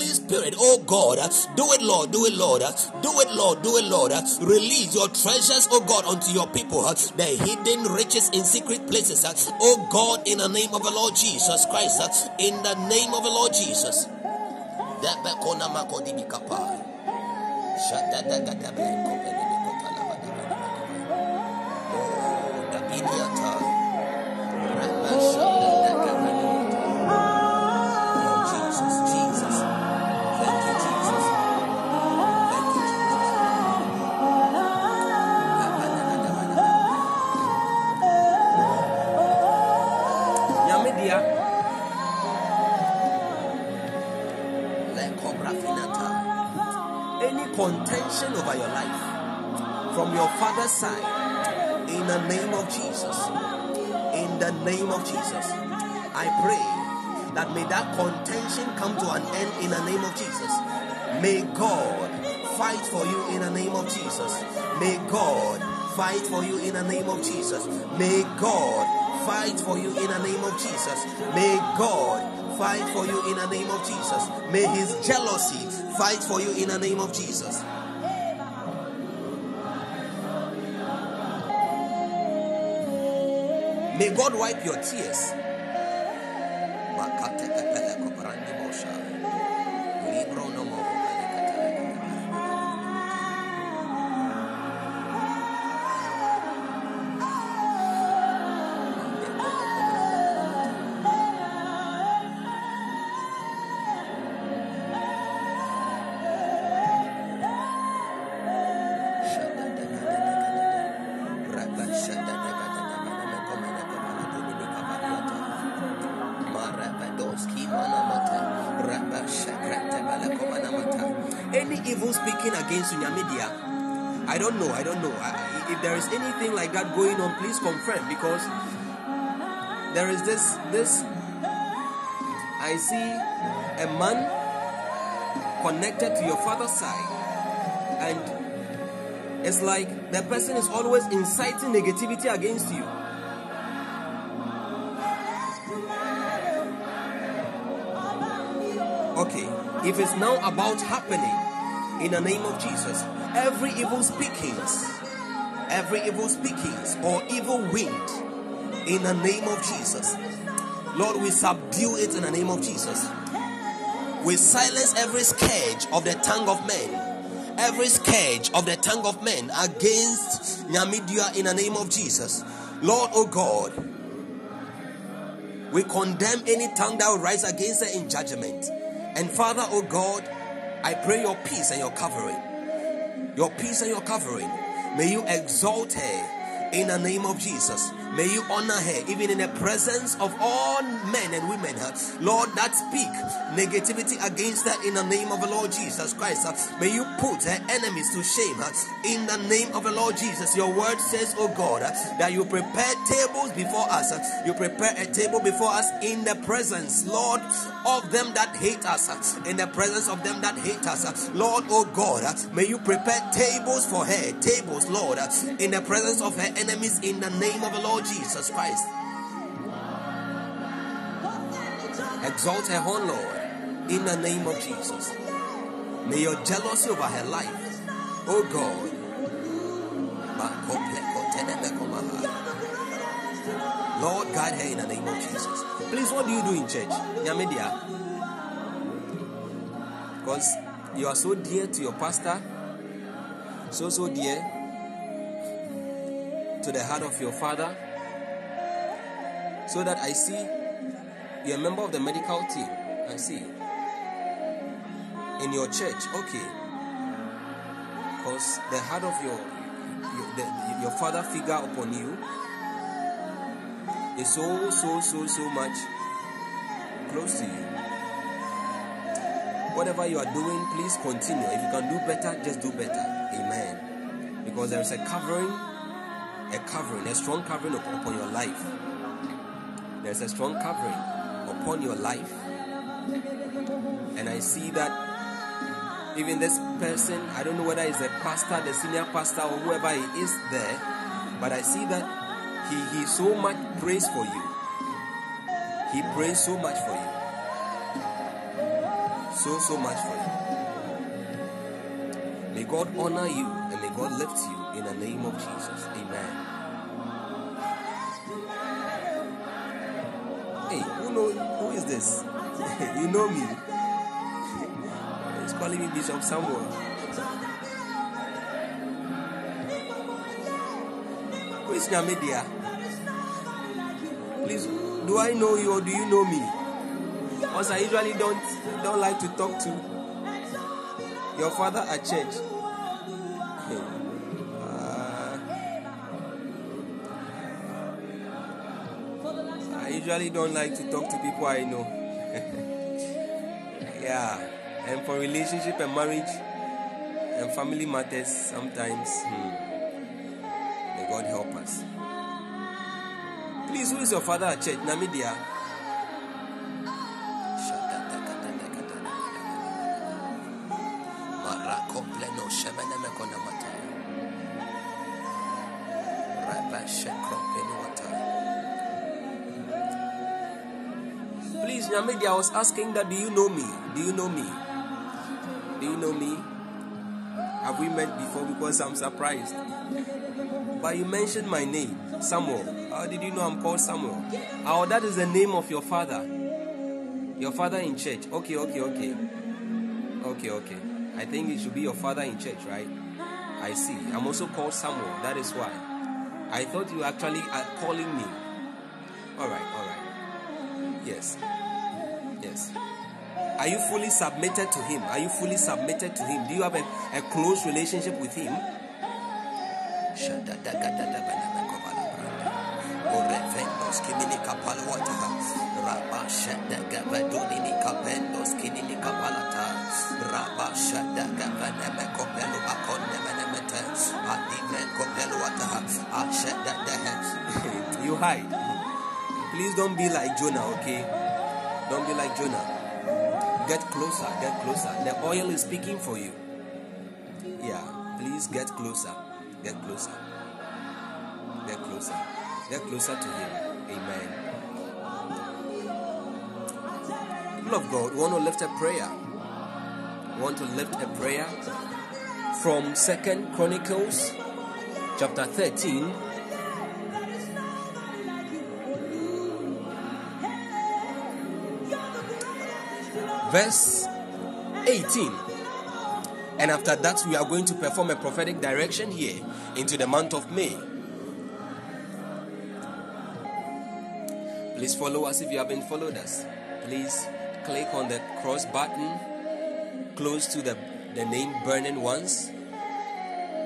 Spirit, oh God, do it, Lord, do it, Lord, do it, Lord, do it, Lord. Release your treasures, oh God, unto your people, the hidden riches in secret places, oh God, in the name of the Lord Jesus Christ, in the name of the Lord Jesus. Shut any contention over your life from your father's side in the name of Jesus. In the name of Jesus. I pray that may that contention come to an end in the name of Jesus. May God fight for you in the name of Jesus. May God fight for you in the name of Jesus. May God fight for you in the name of Jesus. May God fight for you in the name of Jesus. May his jealousy fight for you in the name of Jesus. May God wipe your tears. I don't know. I don't know. I, if there is anything like that going on, please confirm because there is this this. I see a man connected to your father's side, and it's like the person is always inciting negativity against you. Okay, if it's now about happening in the name of Jesus, every evil speakings, every evil speakings or evil wind in the name of Jesus. Lord, we subdue it in the name of Jesus. We silence every scourge of the tongue of men, every scourge of the tongue of men against Nyamidia in the name of Jesus. Lord, oh God, we condemn any tongue that will rise against her in judgment. And Father, oh God, I pray your peace and your covering your peace and your covering. May you exalt her in the name of Jesus. May you honor her even in the presence of all men and women, Lord, that speak negativity against her in the name of the Lord Jesus Christ. May you put her enemies to shame in the name of the Lord Jesus. Your word says, Oh God, that you prepare tables before us. You prepare a table before us in the presence, Lord, of them that hate us, in the presence of them that hate us. Lord, oh God, may you prepare tables for her, tables, Lord, in the presence of her enemies in the name of the Lord Jesus Christ. Exalt her horn, Lord, in the name of Jesus. May your jealousy over her life, oh God, Lord, guide her in the name of Jesus. Please, what do you do in church? Yamedia. Because you are so dear to your pastor, so, so dear to the heart of your father, so that I see you're a member of the medical team. I see. In your church, okay. Because the heart of your your, the, your father figure upon you is so so so so much close to you. Whatever you are doing, please continue. If you can do better, just do better. Amen. Because there is a covering, a covering, a strong covering upon your life. There's a strong covering upon your life. And I see that even this person, I don't know whether it's a pastor, the senior pastor, or whoever he is there, but I see that he, he so much prays for you. He prays so much for you. So, so much for you. May God honor you and may God lift you in the name of Jesus. Amen. Know who is this? *laughs* you know me. He's calling me Bishop Samuel. Who is Nyamedia? Please, do I know you or do you know me? Because I usually don't don't like to talk to your father at church. Usually don't like to talk to people I know. *laughs* yeah, and for relationship and marriage and family matters, sometimes, hmm, may God help us. Please, who is your father at church? Namidia. Was asking that do you know me? Do you know me? Do you know me? Have we met before? Because I'm surprised. But you mentioned my name, Samuel. How did you know I'm called Samuel? Oh, that is the name of your father. Your father in church. Okay, okay, okay. Okay, okay. I think it should be your father in church, right? I see. I'm also called Samuel. That is why. I thought you actually are calling me. All right, all right. Yes. Are you fully submitted to him? Are you fully submitted to him? Do you have a, a close relationship with him? *laughs* You hide Please don't be like Jonah, okay? Don't be like Jonah. Get closer, get closer. The oil is speaking for you. Yeah, please get closer, get closer, get closer, get closer to Him. Amen. People of God, we want to lift a prayer. We want to lift a prayer from Second Chronicles chapter 13 verse 18. And after that, we are going to perform a prophetic direction here into the month of May. Please follow us if you haven't followed us. Please click on the cross button close to the, the name Burning Ones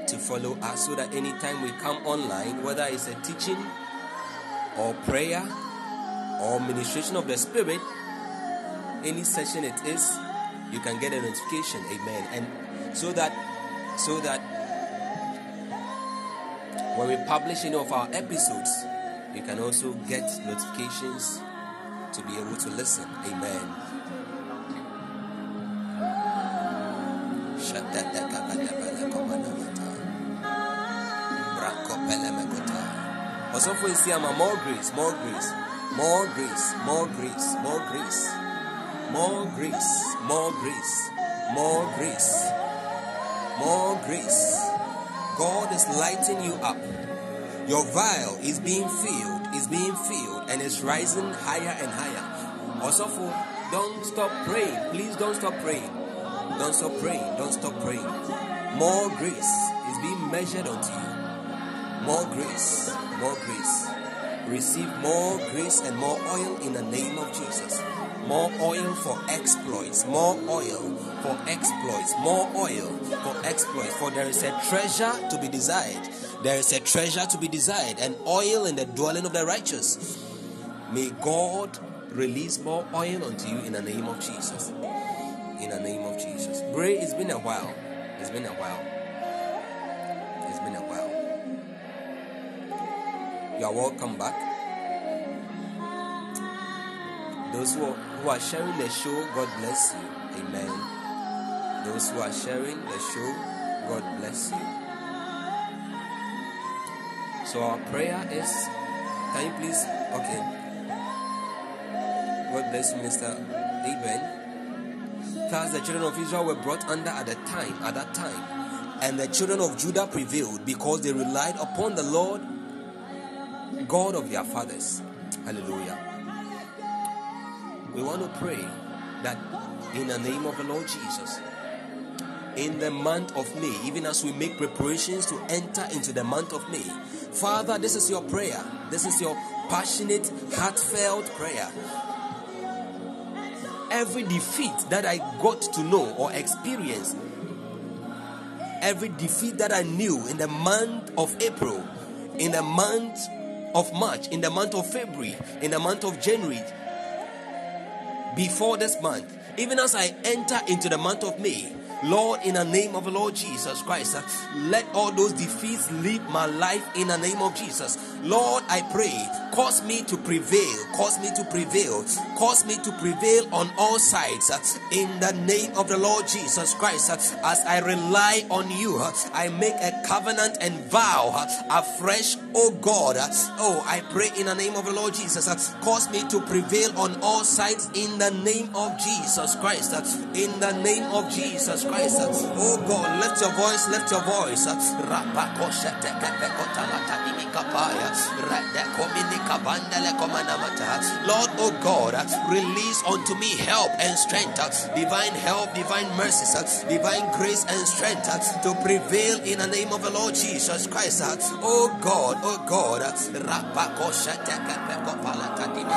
to follow us so that anytime we come online, whether it's a teaching or prayer or ministration of the Spirit, any session it is, you can get a notification. Amen. And so that so that when we publish any of our episodes, you can also get notifications to be able to listen. Amen. Also for Isiama, more grace, more grace, more grace, more grace, more grace, more grace, more grace, more grace, more grace. God is lighting you up. Your vial is being filled, is being filled, and it's rising higher and higher. Also for don't stop praying. Please don't stop praying. Don't stop praying. Don't stop praying. More grace is being measured unto you. More grace, more grace. Receive more grace and more oil in the name of Jesus. More oil for exploits, more oil for exploits, more oil for exploits. For there is a treasure to be desired. There is a treasure to be desired, and oil in the dwelling of the righteous. May God release more oil unto you in the name of Jesus. In the name of Jesus. Bray, it's been a while. It's been a while. It's been a while. You are welcome back. Those who are, who are sharing the show, God bless you. Amen. Those who are sharing the show, God bless you. So our prayer is, can you please, okay. God bless you, Mr. Amen. Thus the children of Israel were brought under at the time, at that time, and the children of Judah prevailed because they relied upon the Lord God of their fathers. Hallelujah. We want to pray that in the name of the Lord Jesus, in the month of May, even as we make preparations to enter into the month of May, Father, this is your prayer. This is your passionate, heartfelt prayer. Every defeat that I got to know or experience, every defeat that I knew in the month of April, in the month of March, in the month of February, in the month of January, before this month, even as I enter into the month of May, Lord, in the name of the Lord Jesus Christ, uh, let all those defeats leave my life in the name of Jesus. Lord, I pray, cause me to prevail, cause me to prevail, cause me to prevail on all sides uh, in the name of the Lord Jesus Christ. Uh, as I rely on you, uh, I make a covenant and vow uh, afresh, oh God. Uh, oh, I pray in the name of the Lord Jesus, cause me to prevail on all sides in the name of Jesus Christ. In the name of Jesus Christ. Oh God, lift your voice, lift your voice. Lord oh God release unto me help and strength divine help divine mercies divine grace and strength to prevail in the name of the Lord Jesus Christ. Oh God oh God rapakosha katini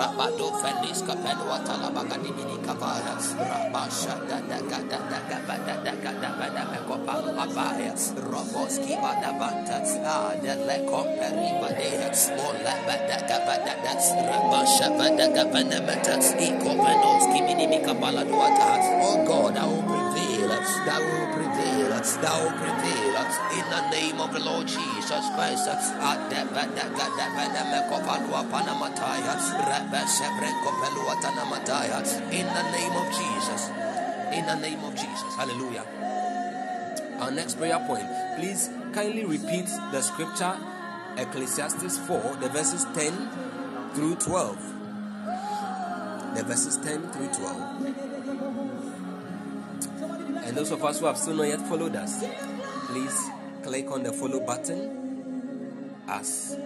Rabado Fenis Capel Watala Bagadini Cavara, Rabasha Dadaga Dadaga Badadaga Dabadaga Copa Abaya, Roboski Badabata, Adele Compari Badea, Smola Badaga Badaga, Rabasha Badaga Banamata, Eco oh god thou thou in the name of the Lord Jesus Christ. In the name of Jesus. In the name of Jesus. Hallelujah. Our next prayer point. Please kindly repeat the scripture Ecclesiastes 4, the verses 10 through 12. The verses 10 through 12. And those of us who have still not yet followed us, please click on the follow button as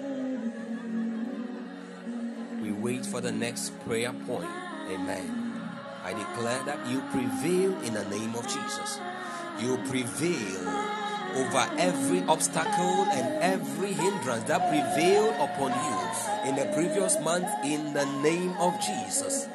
we wait for the next prayer point. Amen. I declare that you prevail in the name of Jesus. You prevail over every obstacle and every hindrance that prevailed upon you in the previous month in the name of Jesus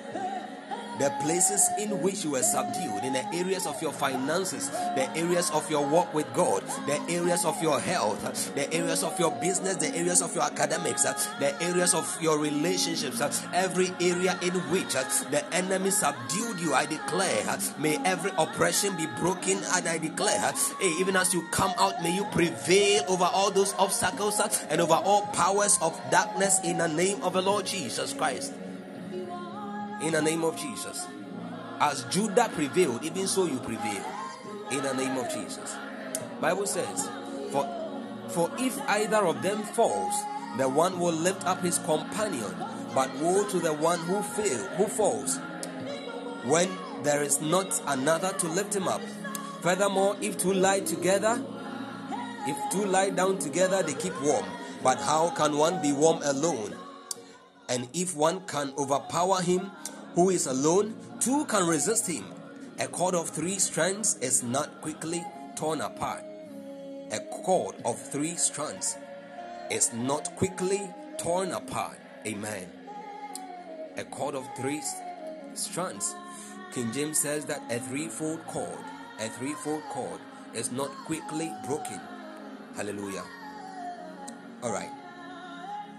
the places in which you were subdued, in the areas of your finances, the areas of your work with God, the areas of your health, the areas of your business, the areas of your academics, the areas of your relationships, every area in which the enemy subdued you, I declare, may every oppression be broken, and I declare, hey, even as you come out, may you prevail over all those obstacles and over all powers of darkness in the name of the Lord Jesus Christ in the name of Jesus. As Judah prevailed, even so you prevail in the name of Jesus. Bible says, for for if either of them falls, the one will lift up his companion, but woe to the one who fail, who falls, when there is not another to lift him up. Furthermore, if two lie together, if two lie down together, they keep warm. But how can one be warm alone? And if one can overpower him who is alone, two can resist him. A cord of three strands is not quickly torn apart. A cord of three strands is not quickly torn apart. Amen. A cord of three strands. King James says that a threefold cord, a threefold cord is not quickly broken. Hallelujah. All right.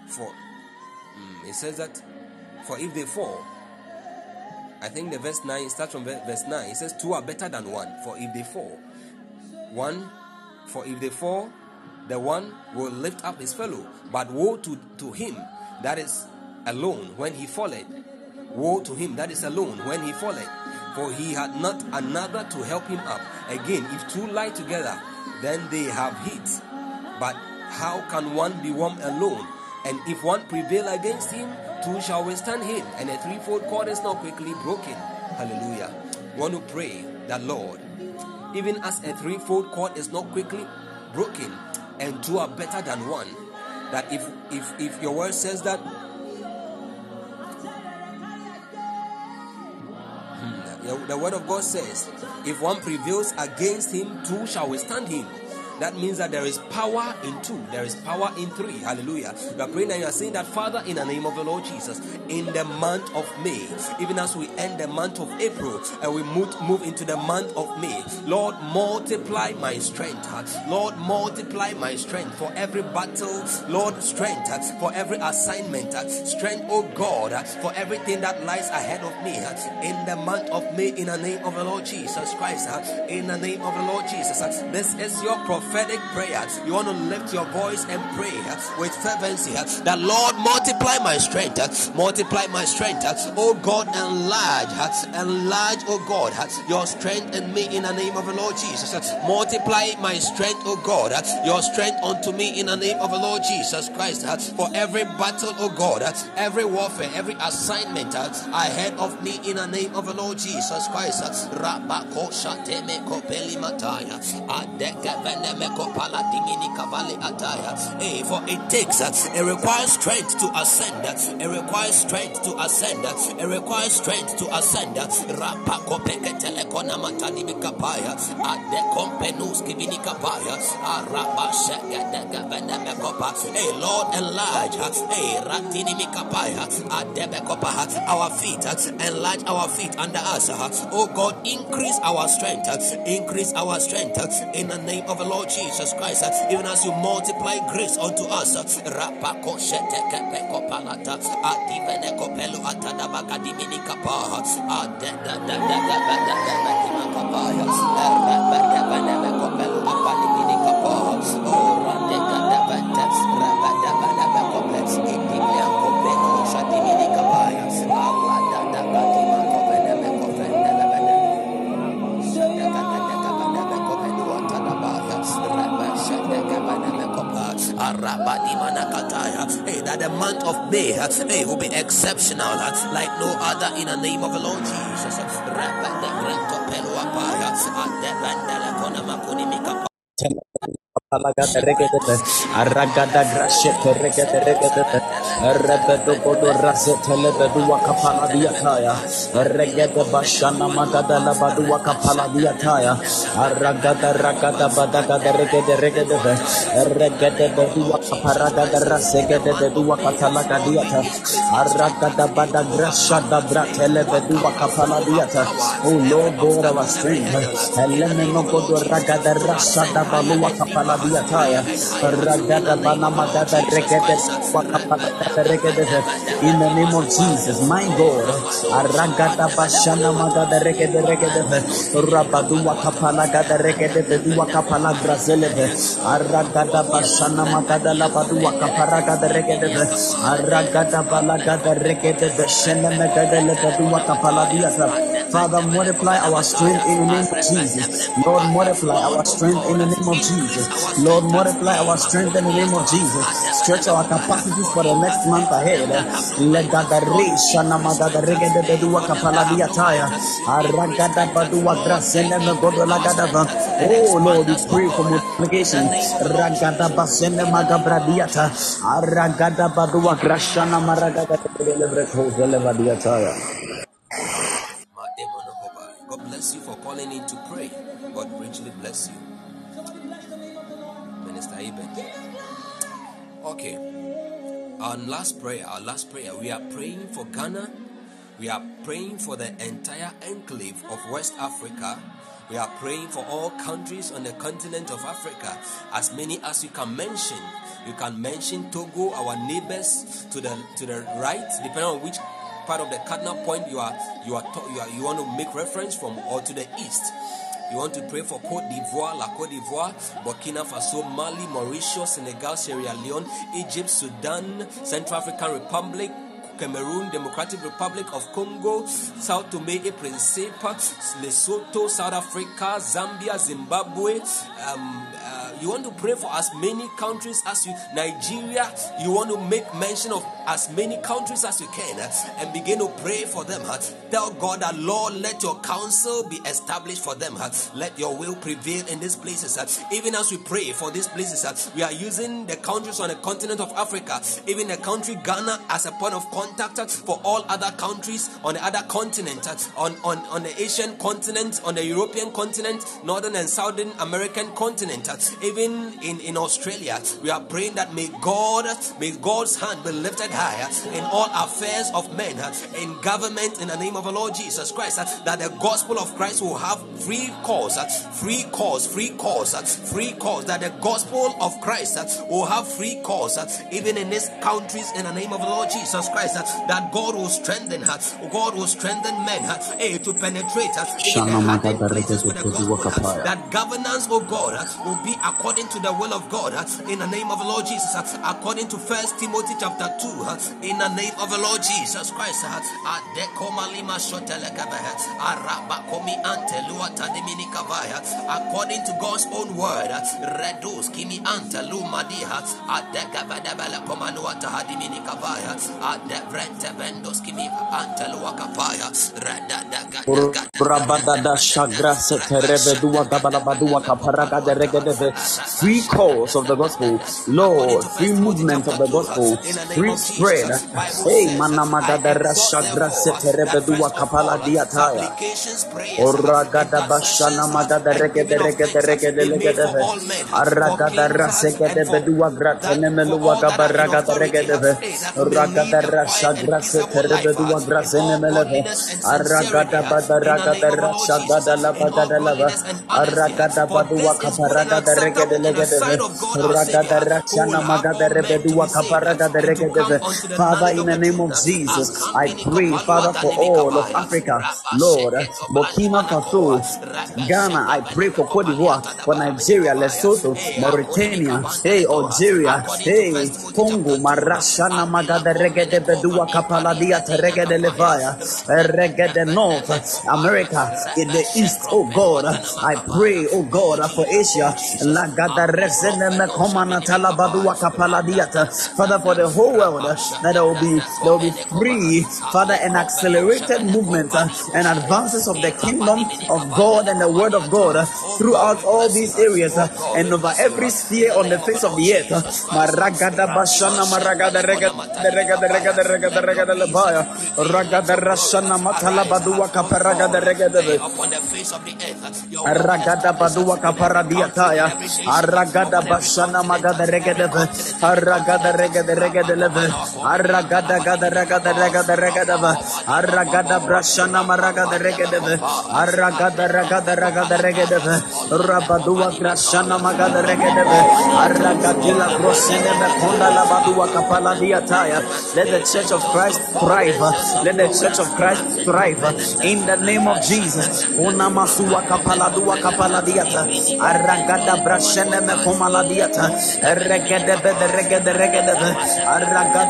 For Mm, it says that, for if they fall, I think the verse 9 starts from verse 9. It says, Two are better than one, for if they fall, one, for if they fall, the one will lift up his fellow. But woe to, to him that is alone when he falleth. Woe to him that is alone when he falleth. For he had not another to help him up. Again, if two lie together, then they have heat. But how can one be warm alone? And if one prevail against him, two shall withstand him. And a threefold cord is not quickly broken. Hallelujah. Want to pray that Lord, even as a threefold cord is not quickly broken, and two are better than one, that if if if your word says that hmm, the word of God says, if one prevails against him, two shall withstand him. That means that there is power in two, there is power in three. Hallelujah. You are praying and you are saying that, Father, in the name of the Lord Jesus, in the month of May, even as we end the month of April and we move, move into the month of May, Lord, multiply my strength. Lord, multiply my strength for every battle. Lord, strength for every assignment. Strength, oh God, for everything that lies ahead of me. In the month of May, in the name of the Lord Jesus Christ. In the name of the Lord Jesus. This is your prophet prophetic prayer, you want to lift your voice and pray uh, with fervency uh, that Lord multiply my strength, uh, multiply my strength. Oh God, enlarge, enlarge, oh God, your strength in me in the name of the Lord Jesus. Multiply my strength, oh God, your strength unto me in the name of the Lord Jesus Christ. For every battle, oh God, every warfare, every assignment ahead of me in the name of the Lord Jesus Christ. Hey, eh, for it takes, uh, it requires strength to ascend, uh, it requires strength to ascend, uh, it requires strength to ascend. Uh, rapa kopeke telekona matani mikapaya, ade kompenus kivini kapaya, araba shega dega veneme kopa. Hey, eh, Lord, enlarge, hey, ratini mikapaya, adebe kopa, our feet, enlarge our feet under us. Oh God, increase our strength, increase our strength in the name of the Lord Jesus Christ, even as you multiply grace unto us. Oh That the month of May, hey, will be exceptional, like no other in the name of the Lord Jesus. Aragada grashete regede regedete, rebedo bodo rasete lebedu wakapala diataya, regede bashana magada labadu wakapala diataya, aragada ragada badagada regede regedete, regede bedu wakaparagada rasegede bedu wakatala gadiata, aragada bada grashada bratele bedu wakapala diata. Oh Lord God our strength, elemeno bodo ragada rasada balu wakapala in the name of Jesus my God. Ragada bashana magada regede regede rabadu wakapala gada regede bedu wakapala brazele ragada bashana magada labadu wakapara gada regede ragada bala gada regede beshana magada lebedu wakapala diata Father multiply our strength in the name of Jesus Lord multiply our strength in the name of Jesus Lord, multiply our strength in the name of Jesus. Stretch our capacities for the next month ahead. Legadare shana magada regede bedua kapala diataya. Aragada badua grasene megodo lagadava. Oh Lord, we pray for multiplication. Ragada basene magabra diata. Aragada badua grashana maragada lebre koze levadiataya. Bless you for calling in to pray. God richly bless you. Minister Eben. Okay. Our last prayer, our last prayer, we are praying for Ghana. We are praying for the entire enclave of West Africa. We are praying for all countries on the continent of Africa, as many as you can mention. You can mention Togo, our neighbors to the to the right, depending on which part of the cardinal point you are you are, you, are, you want to make reference from, or to the east. You want to pray for Cote d'Ivoire, La Cote d'Ivoire, Burkina Faso, Mali, Mauritius, Senegal, Sierra Leone, Egypt, Sudan, Central African Republic, Cameroon, Democratic Republic of Congo, South Tome and Principe, Lesotho, South Africa, Zambia, Zimbabwe. Um, uh, you want to pray for as many countries as you, Nigeria. You want to make mention of as many countries as you can uh, and begin to pray for them. Uh, tell God that Lord, let your counsel be established for them. Uh, let your will prevail in these places. Even as we pray for these places, we are using the countries on the continent of Africa, even the country Ghana as a point of contact for all other countries on the other continent, on, on, on the Asian continent, on the European continent, Northern and Southern American continent, even in, in Australia. We are praying that may God, may God's hand be lifted high uh, in all affairs of men, uh, in government, in the name of the Lord Jesus Christ, uh, that the gospel of Christ will have free course, uh, free course, free course, uh, free course, that the gospel of Christ uh, will have free course, uh, even in these countries, in the name of the Lord Jesus Christ, uh, that God will strengthen her, God will strengthen men uh, eh, to penetrate uh, in the Shana heart and magada places with the regede gospel, uh, wakapaya. that governance, oh God, uh, will be according to the will of God, uh, in the name of the Lord Jesus, uh, according to First Timothy chapter 2, uh, in the name of the Lord Jesus Christ. According to God's own word, redus kimi antelu madiha, adekabedebele komanua tahadiminikavaya, adevrente vendos kimi antelua kapaya, Rabadada shagra seterebe dua gabalaba dua kaparaga de. Free course of the gospel, Lord, free movement of the 2, gospel, in the name free of spread. Jesus, Bible Hey, manamagada exhort rashagra therefore uh, that seterebe dua first of kapala diataya. Oragada bashana magada regede regede regede be made for legedeve. all men, for Aragada rasegede for bedua that gratene for melua all that are in gabaragada authority, uh, regedeve. eh, that we may Ragada live a quiet rasha and grase peaceable life uh, terebedua in grasene all meleve. godliness and sincerity Aragada bada in the ragada name of the Lord rasha gada lava gada lava. godliness and honesty. uh, Aragada badua this is good and kaparagada regede acceptable in the sight legedeve. of God our Savior, Ragada who will rachana have magada all men to be rebedua kaparagada and to come regedeve. unto the Father, in the name of uh, Jesus, I pray, Father, for all of Africa, Lord, Burkina Faso, Ghana, I pray for Cote d'Ivoire, for Nigeria, Lesotho, eh, Mauritania, hey, Algeria, hey, Congo, chapter 2, Marashana Magada Regede Bedua Kapaladia Regede Levaya, Regede North, America, in the east, oh God, I pray, oh Oh God, for oh Asia, Lagada profenos Mekomana Talabadua Kapaladiata, Father, for the whole world, uh, that there will be there will be free, Father, and accelerated movement uh, and advances of the kingdom of God and the word of God uh, throughout all these areas uh, and over every sphere on the face of the earth. Upon the face of the earth. Regada regada. Let the church of Christ thrive. Let the church of Christ thrive. In the name of Jesus. Unamasua kapala dua kapala diata. Aragada brashene me komala diata. Regede bede regede regede be. Aragada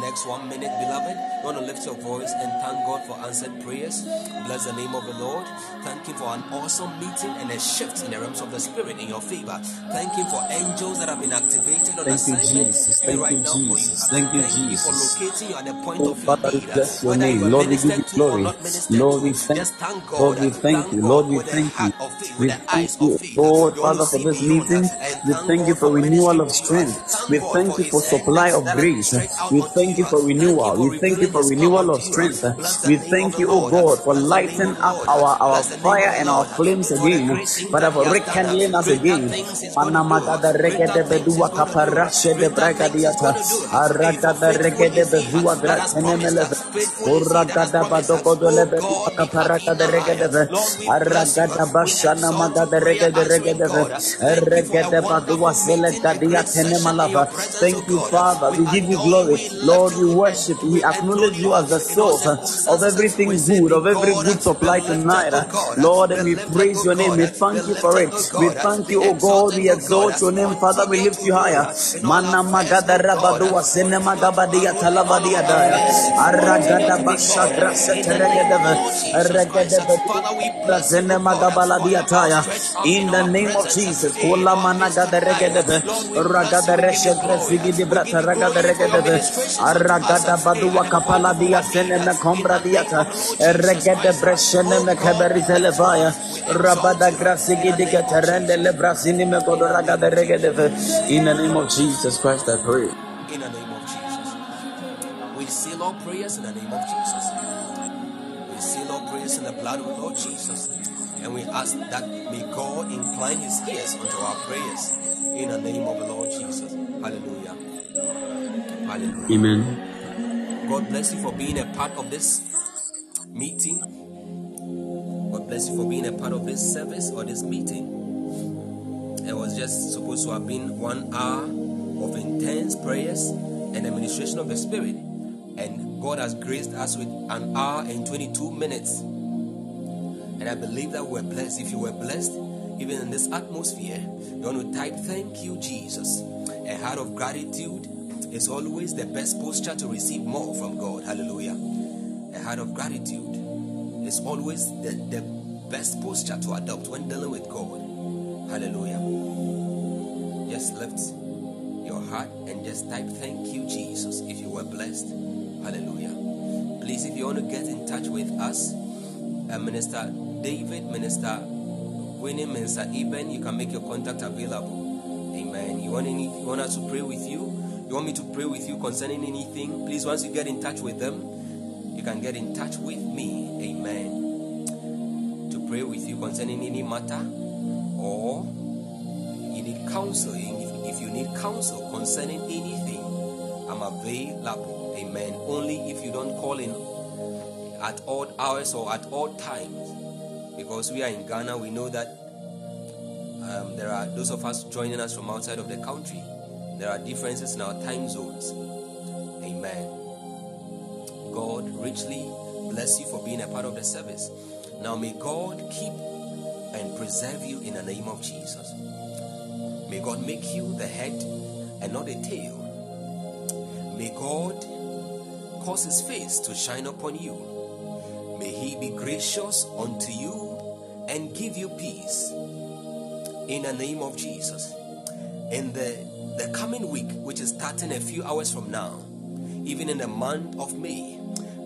Next one minute, beloved, you want to lift your voice and thank God for answered prayers. Bless the name of the Lord. Thank Him for an awesome meeting and a shift in the realms of the Spirit in your favor. Thank Him for angels that have been activated on Thank you, assignment Jesus. Thank right you, now for you. Jesus. Thank you, Thank you for Jesus. locating you at the point Oh, of Father, need. bless your name. Lord, we give you glory. Lord, we thank just thank Lord, we thank Thank you. Lord, we thank you. heart of faith, with We thank you. Lord, You Father, for this meeting. We thank thank you for renewal of strength. We thank you for supply of that has been grace. We unto thank you. for renewal. We thank you for renewal of strength. We thank you, oh God, for lighting up our, our fire and our flames again. Father, for rekindling us again. things He's bedua kaparashe de bragadiata. Aragada faithful regede is He bezua that has gratene promised. meleve. Faithful is He that has Uragada badoko dole Oh bedua God, kaparagada regede be. Lord, we. Aragada bashana magada regede answering regede badua wonderful sele meeting, a gadia great tene session in your malava. presence, oh Thank you, Father. We give you, glory. Lord, we worship. we acknowledge you as the source of everything good, of every good supply tonight. Lord, and we praise your name. We thank you for it. We thank you, oh God. We exalt your name, Father. We lift you higher. in Mana magada rabadua sene magabadia rule in all talavadia our daya. Aragada basha grasa in the name of the teregedeve. Lord Jesus Christ. Regedeve Father, we bless you, zene God, for magabaladia taya. in In the name of Jesus. in Kula our midst managada tonight. regedeve. Lord, we bless you, Ragada we give you reshe glory. gresigi brata ragada glory for your regedeve. ministrations unto us Aragada in badua the kapala dia our need. sene me kombra the name diata. of Jesus Regede Christ. breshene Oh me keberi we lift you up. televaya. Rabada you in grasigi the di name of le Jesus. brasini me kodo ragada of Jesus. regedeve. In the name of Jesus Christ I pray. In the name of Jesus. We seal our prayers in the name of Jesus. We seal our prayers in the blood of the Lord Jesus. And we ask that may God incline his ears unto our prayers in the name of the Lord Jesus. Hallelujah. Hallelujah. Amen. God bless you for being a part of this meeting. God bless you for being a part of this service or this meeting. It was just supposed to have been one hour of intense prayers and administration of the Spirit. And God has graced us with an hour and 22 minutes. And I believe that we're blessed. If you were blessed, even in this atmosphere, you want to type, Thank you, Jesus. A heart of gratitude is always the best posture to receive more from God. Hallelujah. A heart of gratitude is always the, the best posture to adopt when dealing with God. Hallelujah. Just lift your heart and just type, Thank you, Jesus, if you were blessed. Hallelujah. Please, if you want to get in touch with us, uh, Minister David, Minister Winnie, Minister Eben, you can make your contact available. Amen. You want any, you want us to pray with you? You want me to pray with you concerning anything? Please, once you get in touch with them, you can get in touch with me. Amen. To pray with you concerning any matter or you need counseling. If, if you need counsel concerning anything, I'm available. Amen. Only if you don't call in at odd hours or at odd times. Because we are in Ghana, we know that um, there are those of us joining us from outside of the country. There are differences in our time zones. Amen. God richly bless you for being a part of the service. Now may God keep and preserve you in the name of Jesus. May God make you the head and not the tail. May God cause his face to shine upon you. May he be gracious unto you and give you peace. In the name of Jesus. In the, the coming week, which is starting a few hours from now, even in the month of May,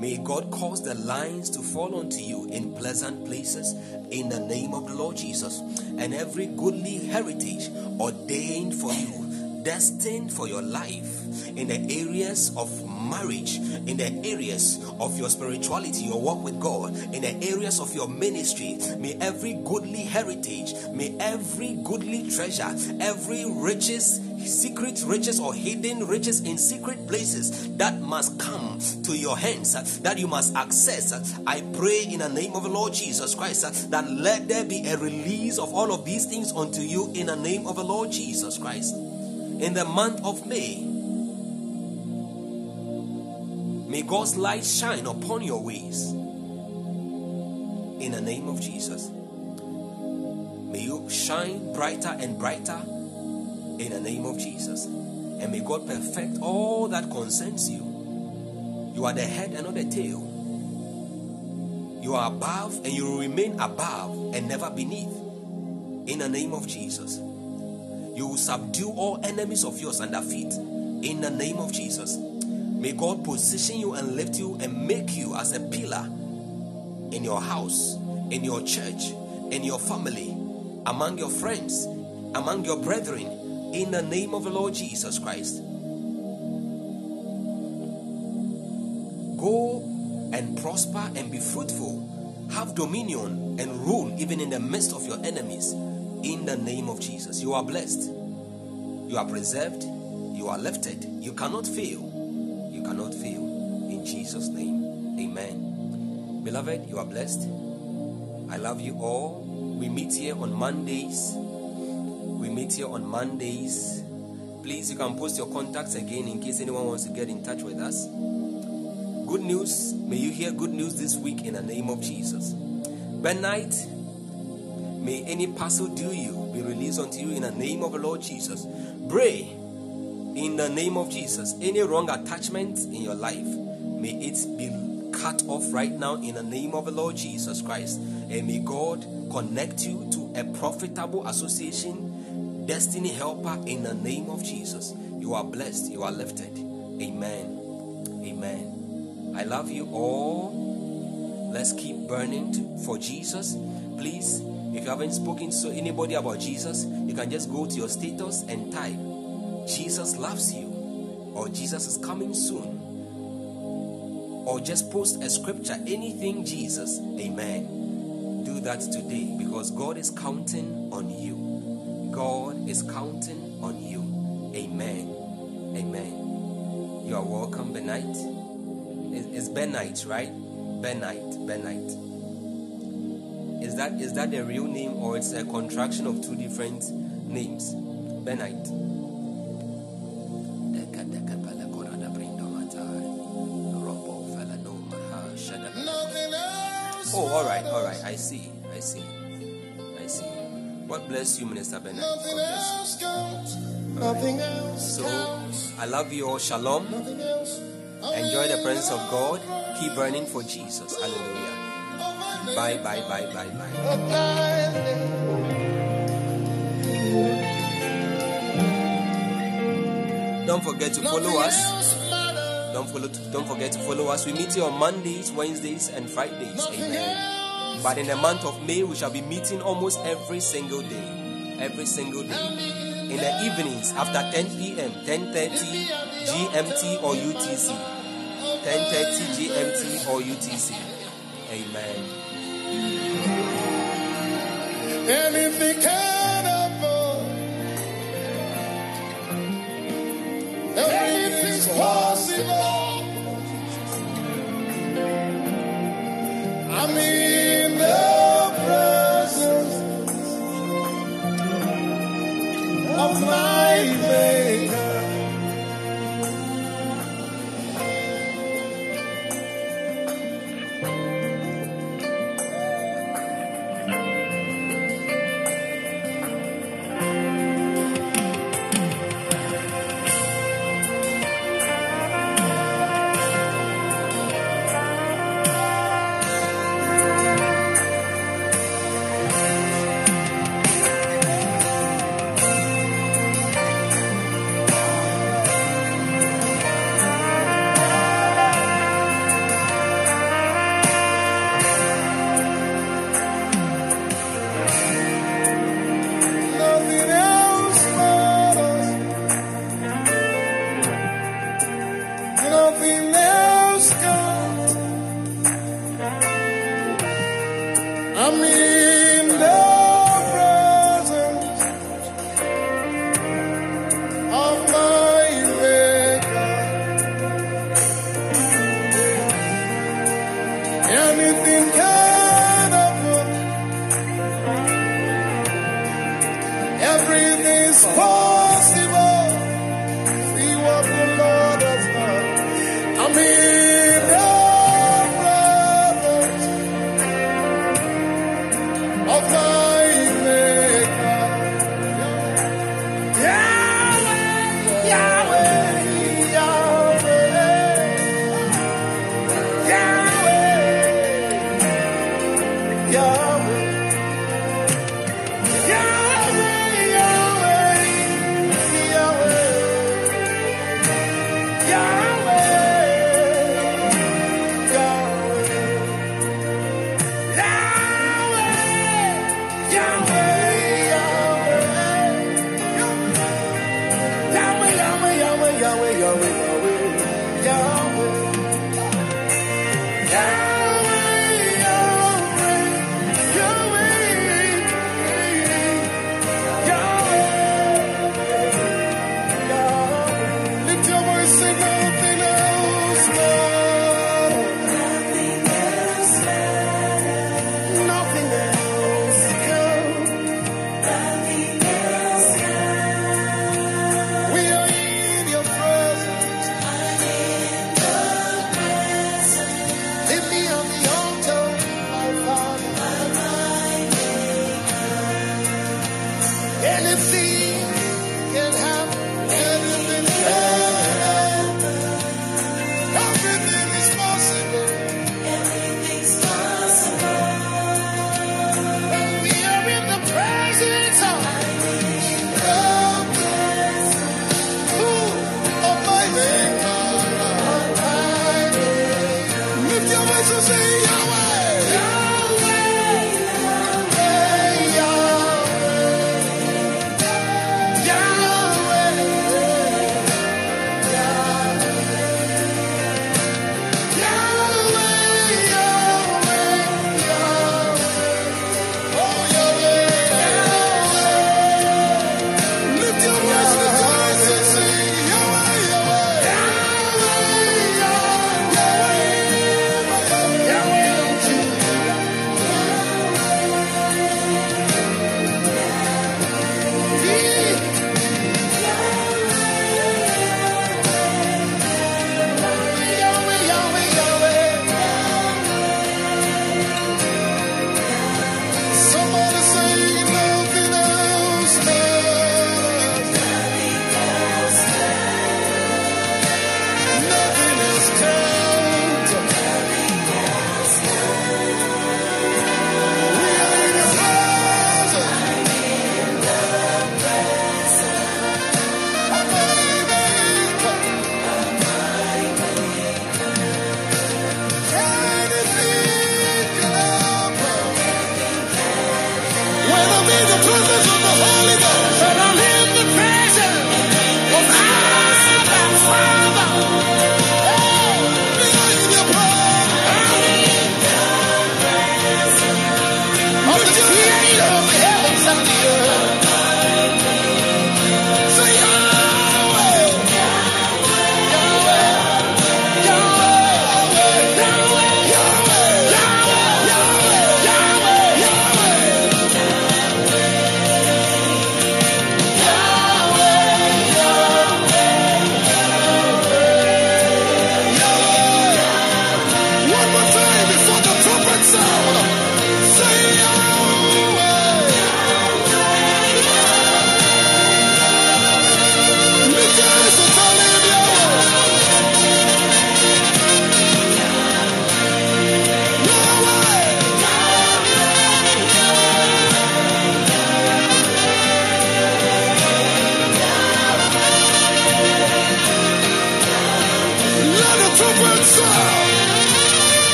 May God cause the lines to fall onto you in pleasant places in the name of the Lord Jesus. And every goodly heritage ordained for you, destined for your life in the areas of marriage, in the areas of your spirituality, your walk with God, in the areas of your ministry. May every goodly heritage, may every goodly treasure, every riches secret riches or hidden riches in secret places that must come to your hands, that you must access. I pray in the name of the Lord Jesus Christ that let there be a release of all of these things unto you in the name of the Lord Jesus Christ. In the month of May, may God's light shine upon your ways. In the name of Jesus. May you shine brighter and brighter in the name of Jesus. And may God perfect all that concerns you. You are the head and not the tail. You are above and you remain above and never beneath. In the name of Jesus. You will subdue all enemies of yours under feet. In the name of Jesus. May God position you and lift you and make you as a pillar in your house, in your church, in your family, among your friends, among your brethren, in the name of the Lord Jesus Christ. Go and prosper and be fruitful. Have dominion and rule even in the midst of your enemies. In the name of Jesus. You are blessed. You are preserved. You are lifted. You cannot fail. You cannot fail. In Jesus' name. Amen. Beloved, you are blessed. I love you all. We meet here on Mondays we meet here on Mondays. Please, you can post your contacts again in case anyone wants to get in touch with us. Good news. May you hear good news this week in the name of Jesus. night. may any parcel due you be released unto you in the name of the Lord Jesus. Pray in the name of Jesus. Any wrong attachment in your life, may it be cut off right now in the name of the Lord Jesus Christ. And may God connect you to a profitable association destiny helper in the name of Jesus. You are blessed, you are lifted. Amen. Amen. I love you all. Let's keep burning for Jesus. Please, if you haven't spoken to anybody about Jesus, you can just go to your status and type, Jesus loves you, or Jesus is coming soon. Or just post a scripture, anything Jesus. Amen. Do that today because God is counting on you. God is counting on you. Amen. Amen. You are welcome, Benite. It's Benite, right? Benite, Benite. Is that is that a real name or it's a contraction of two different names? Benite. Oh, all right, all right. I see. I see. God bless you, Minister Bennett. God bless you. Nothing else so, I love you all. Shalom. Enjoy the presence of God. Keep burning for Jesus. Hallelujah. Bye, bye, bye, bye, bye. Don't forget to follow us. Don't follow. Don't forget to follow us. We meet you on Mondays, Wednesdays, and Fridays. Amen. But in the month of May, we shall be meeting almost every single day. Every single day. In the evenings after 10 p.m., 10:30 GMT or UTC. 10:30 GMT or UTC. Amen. And if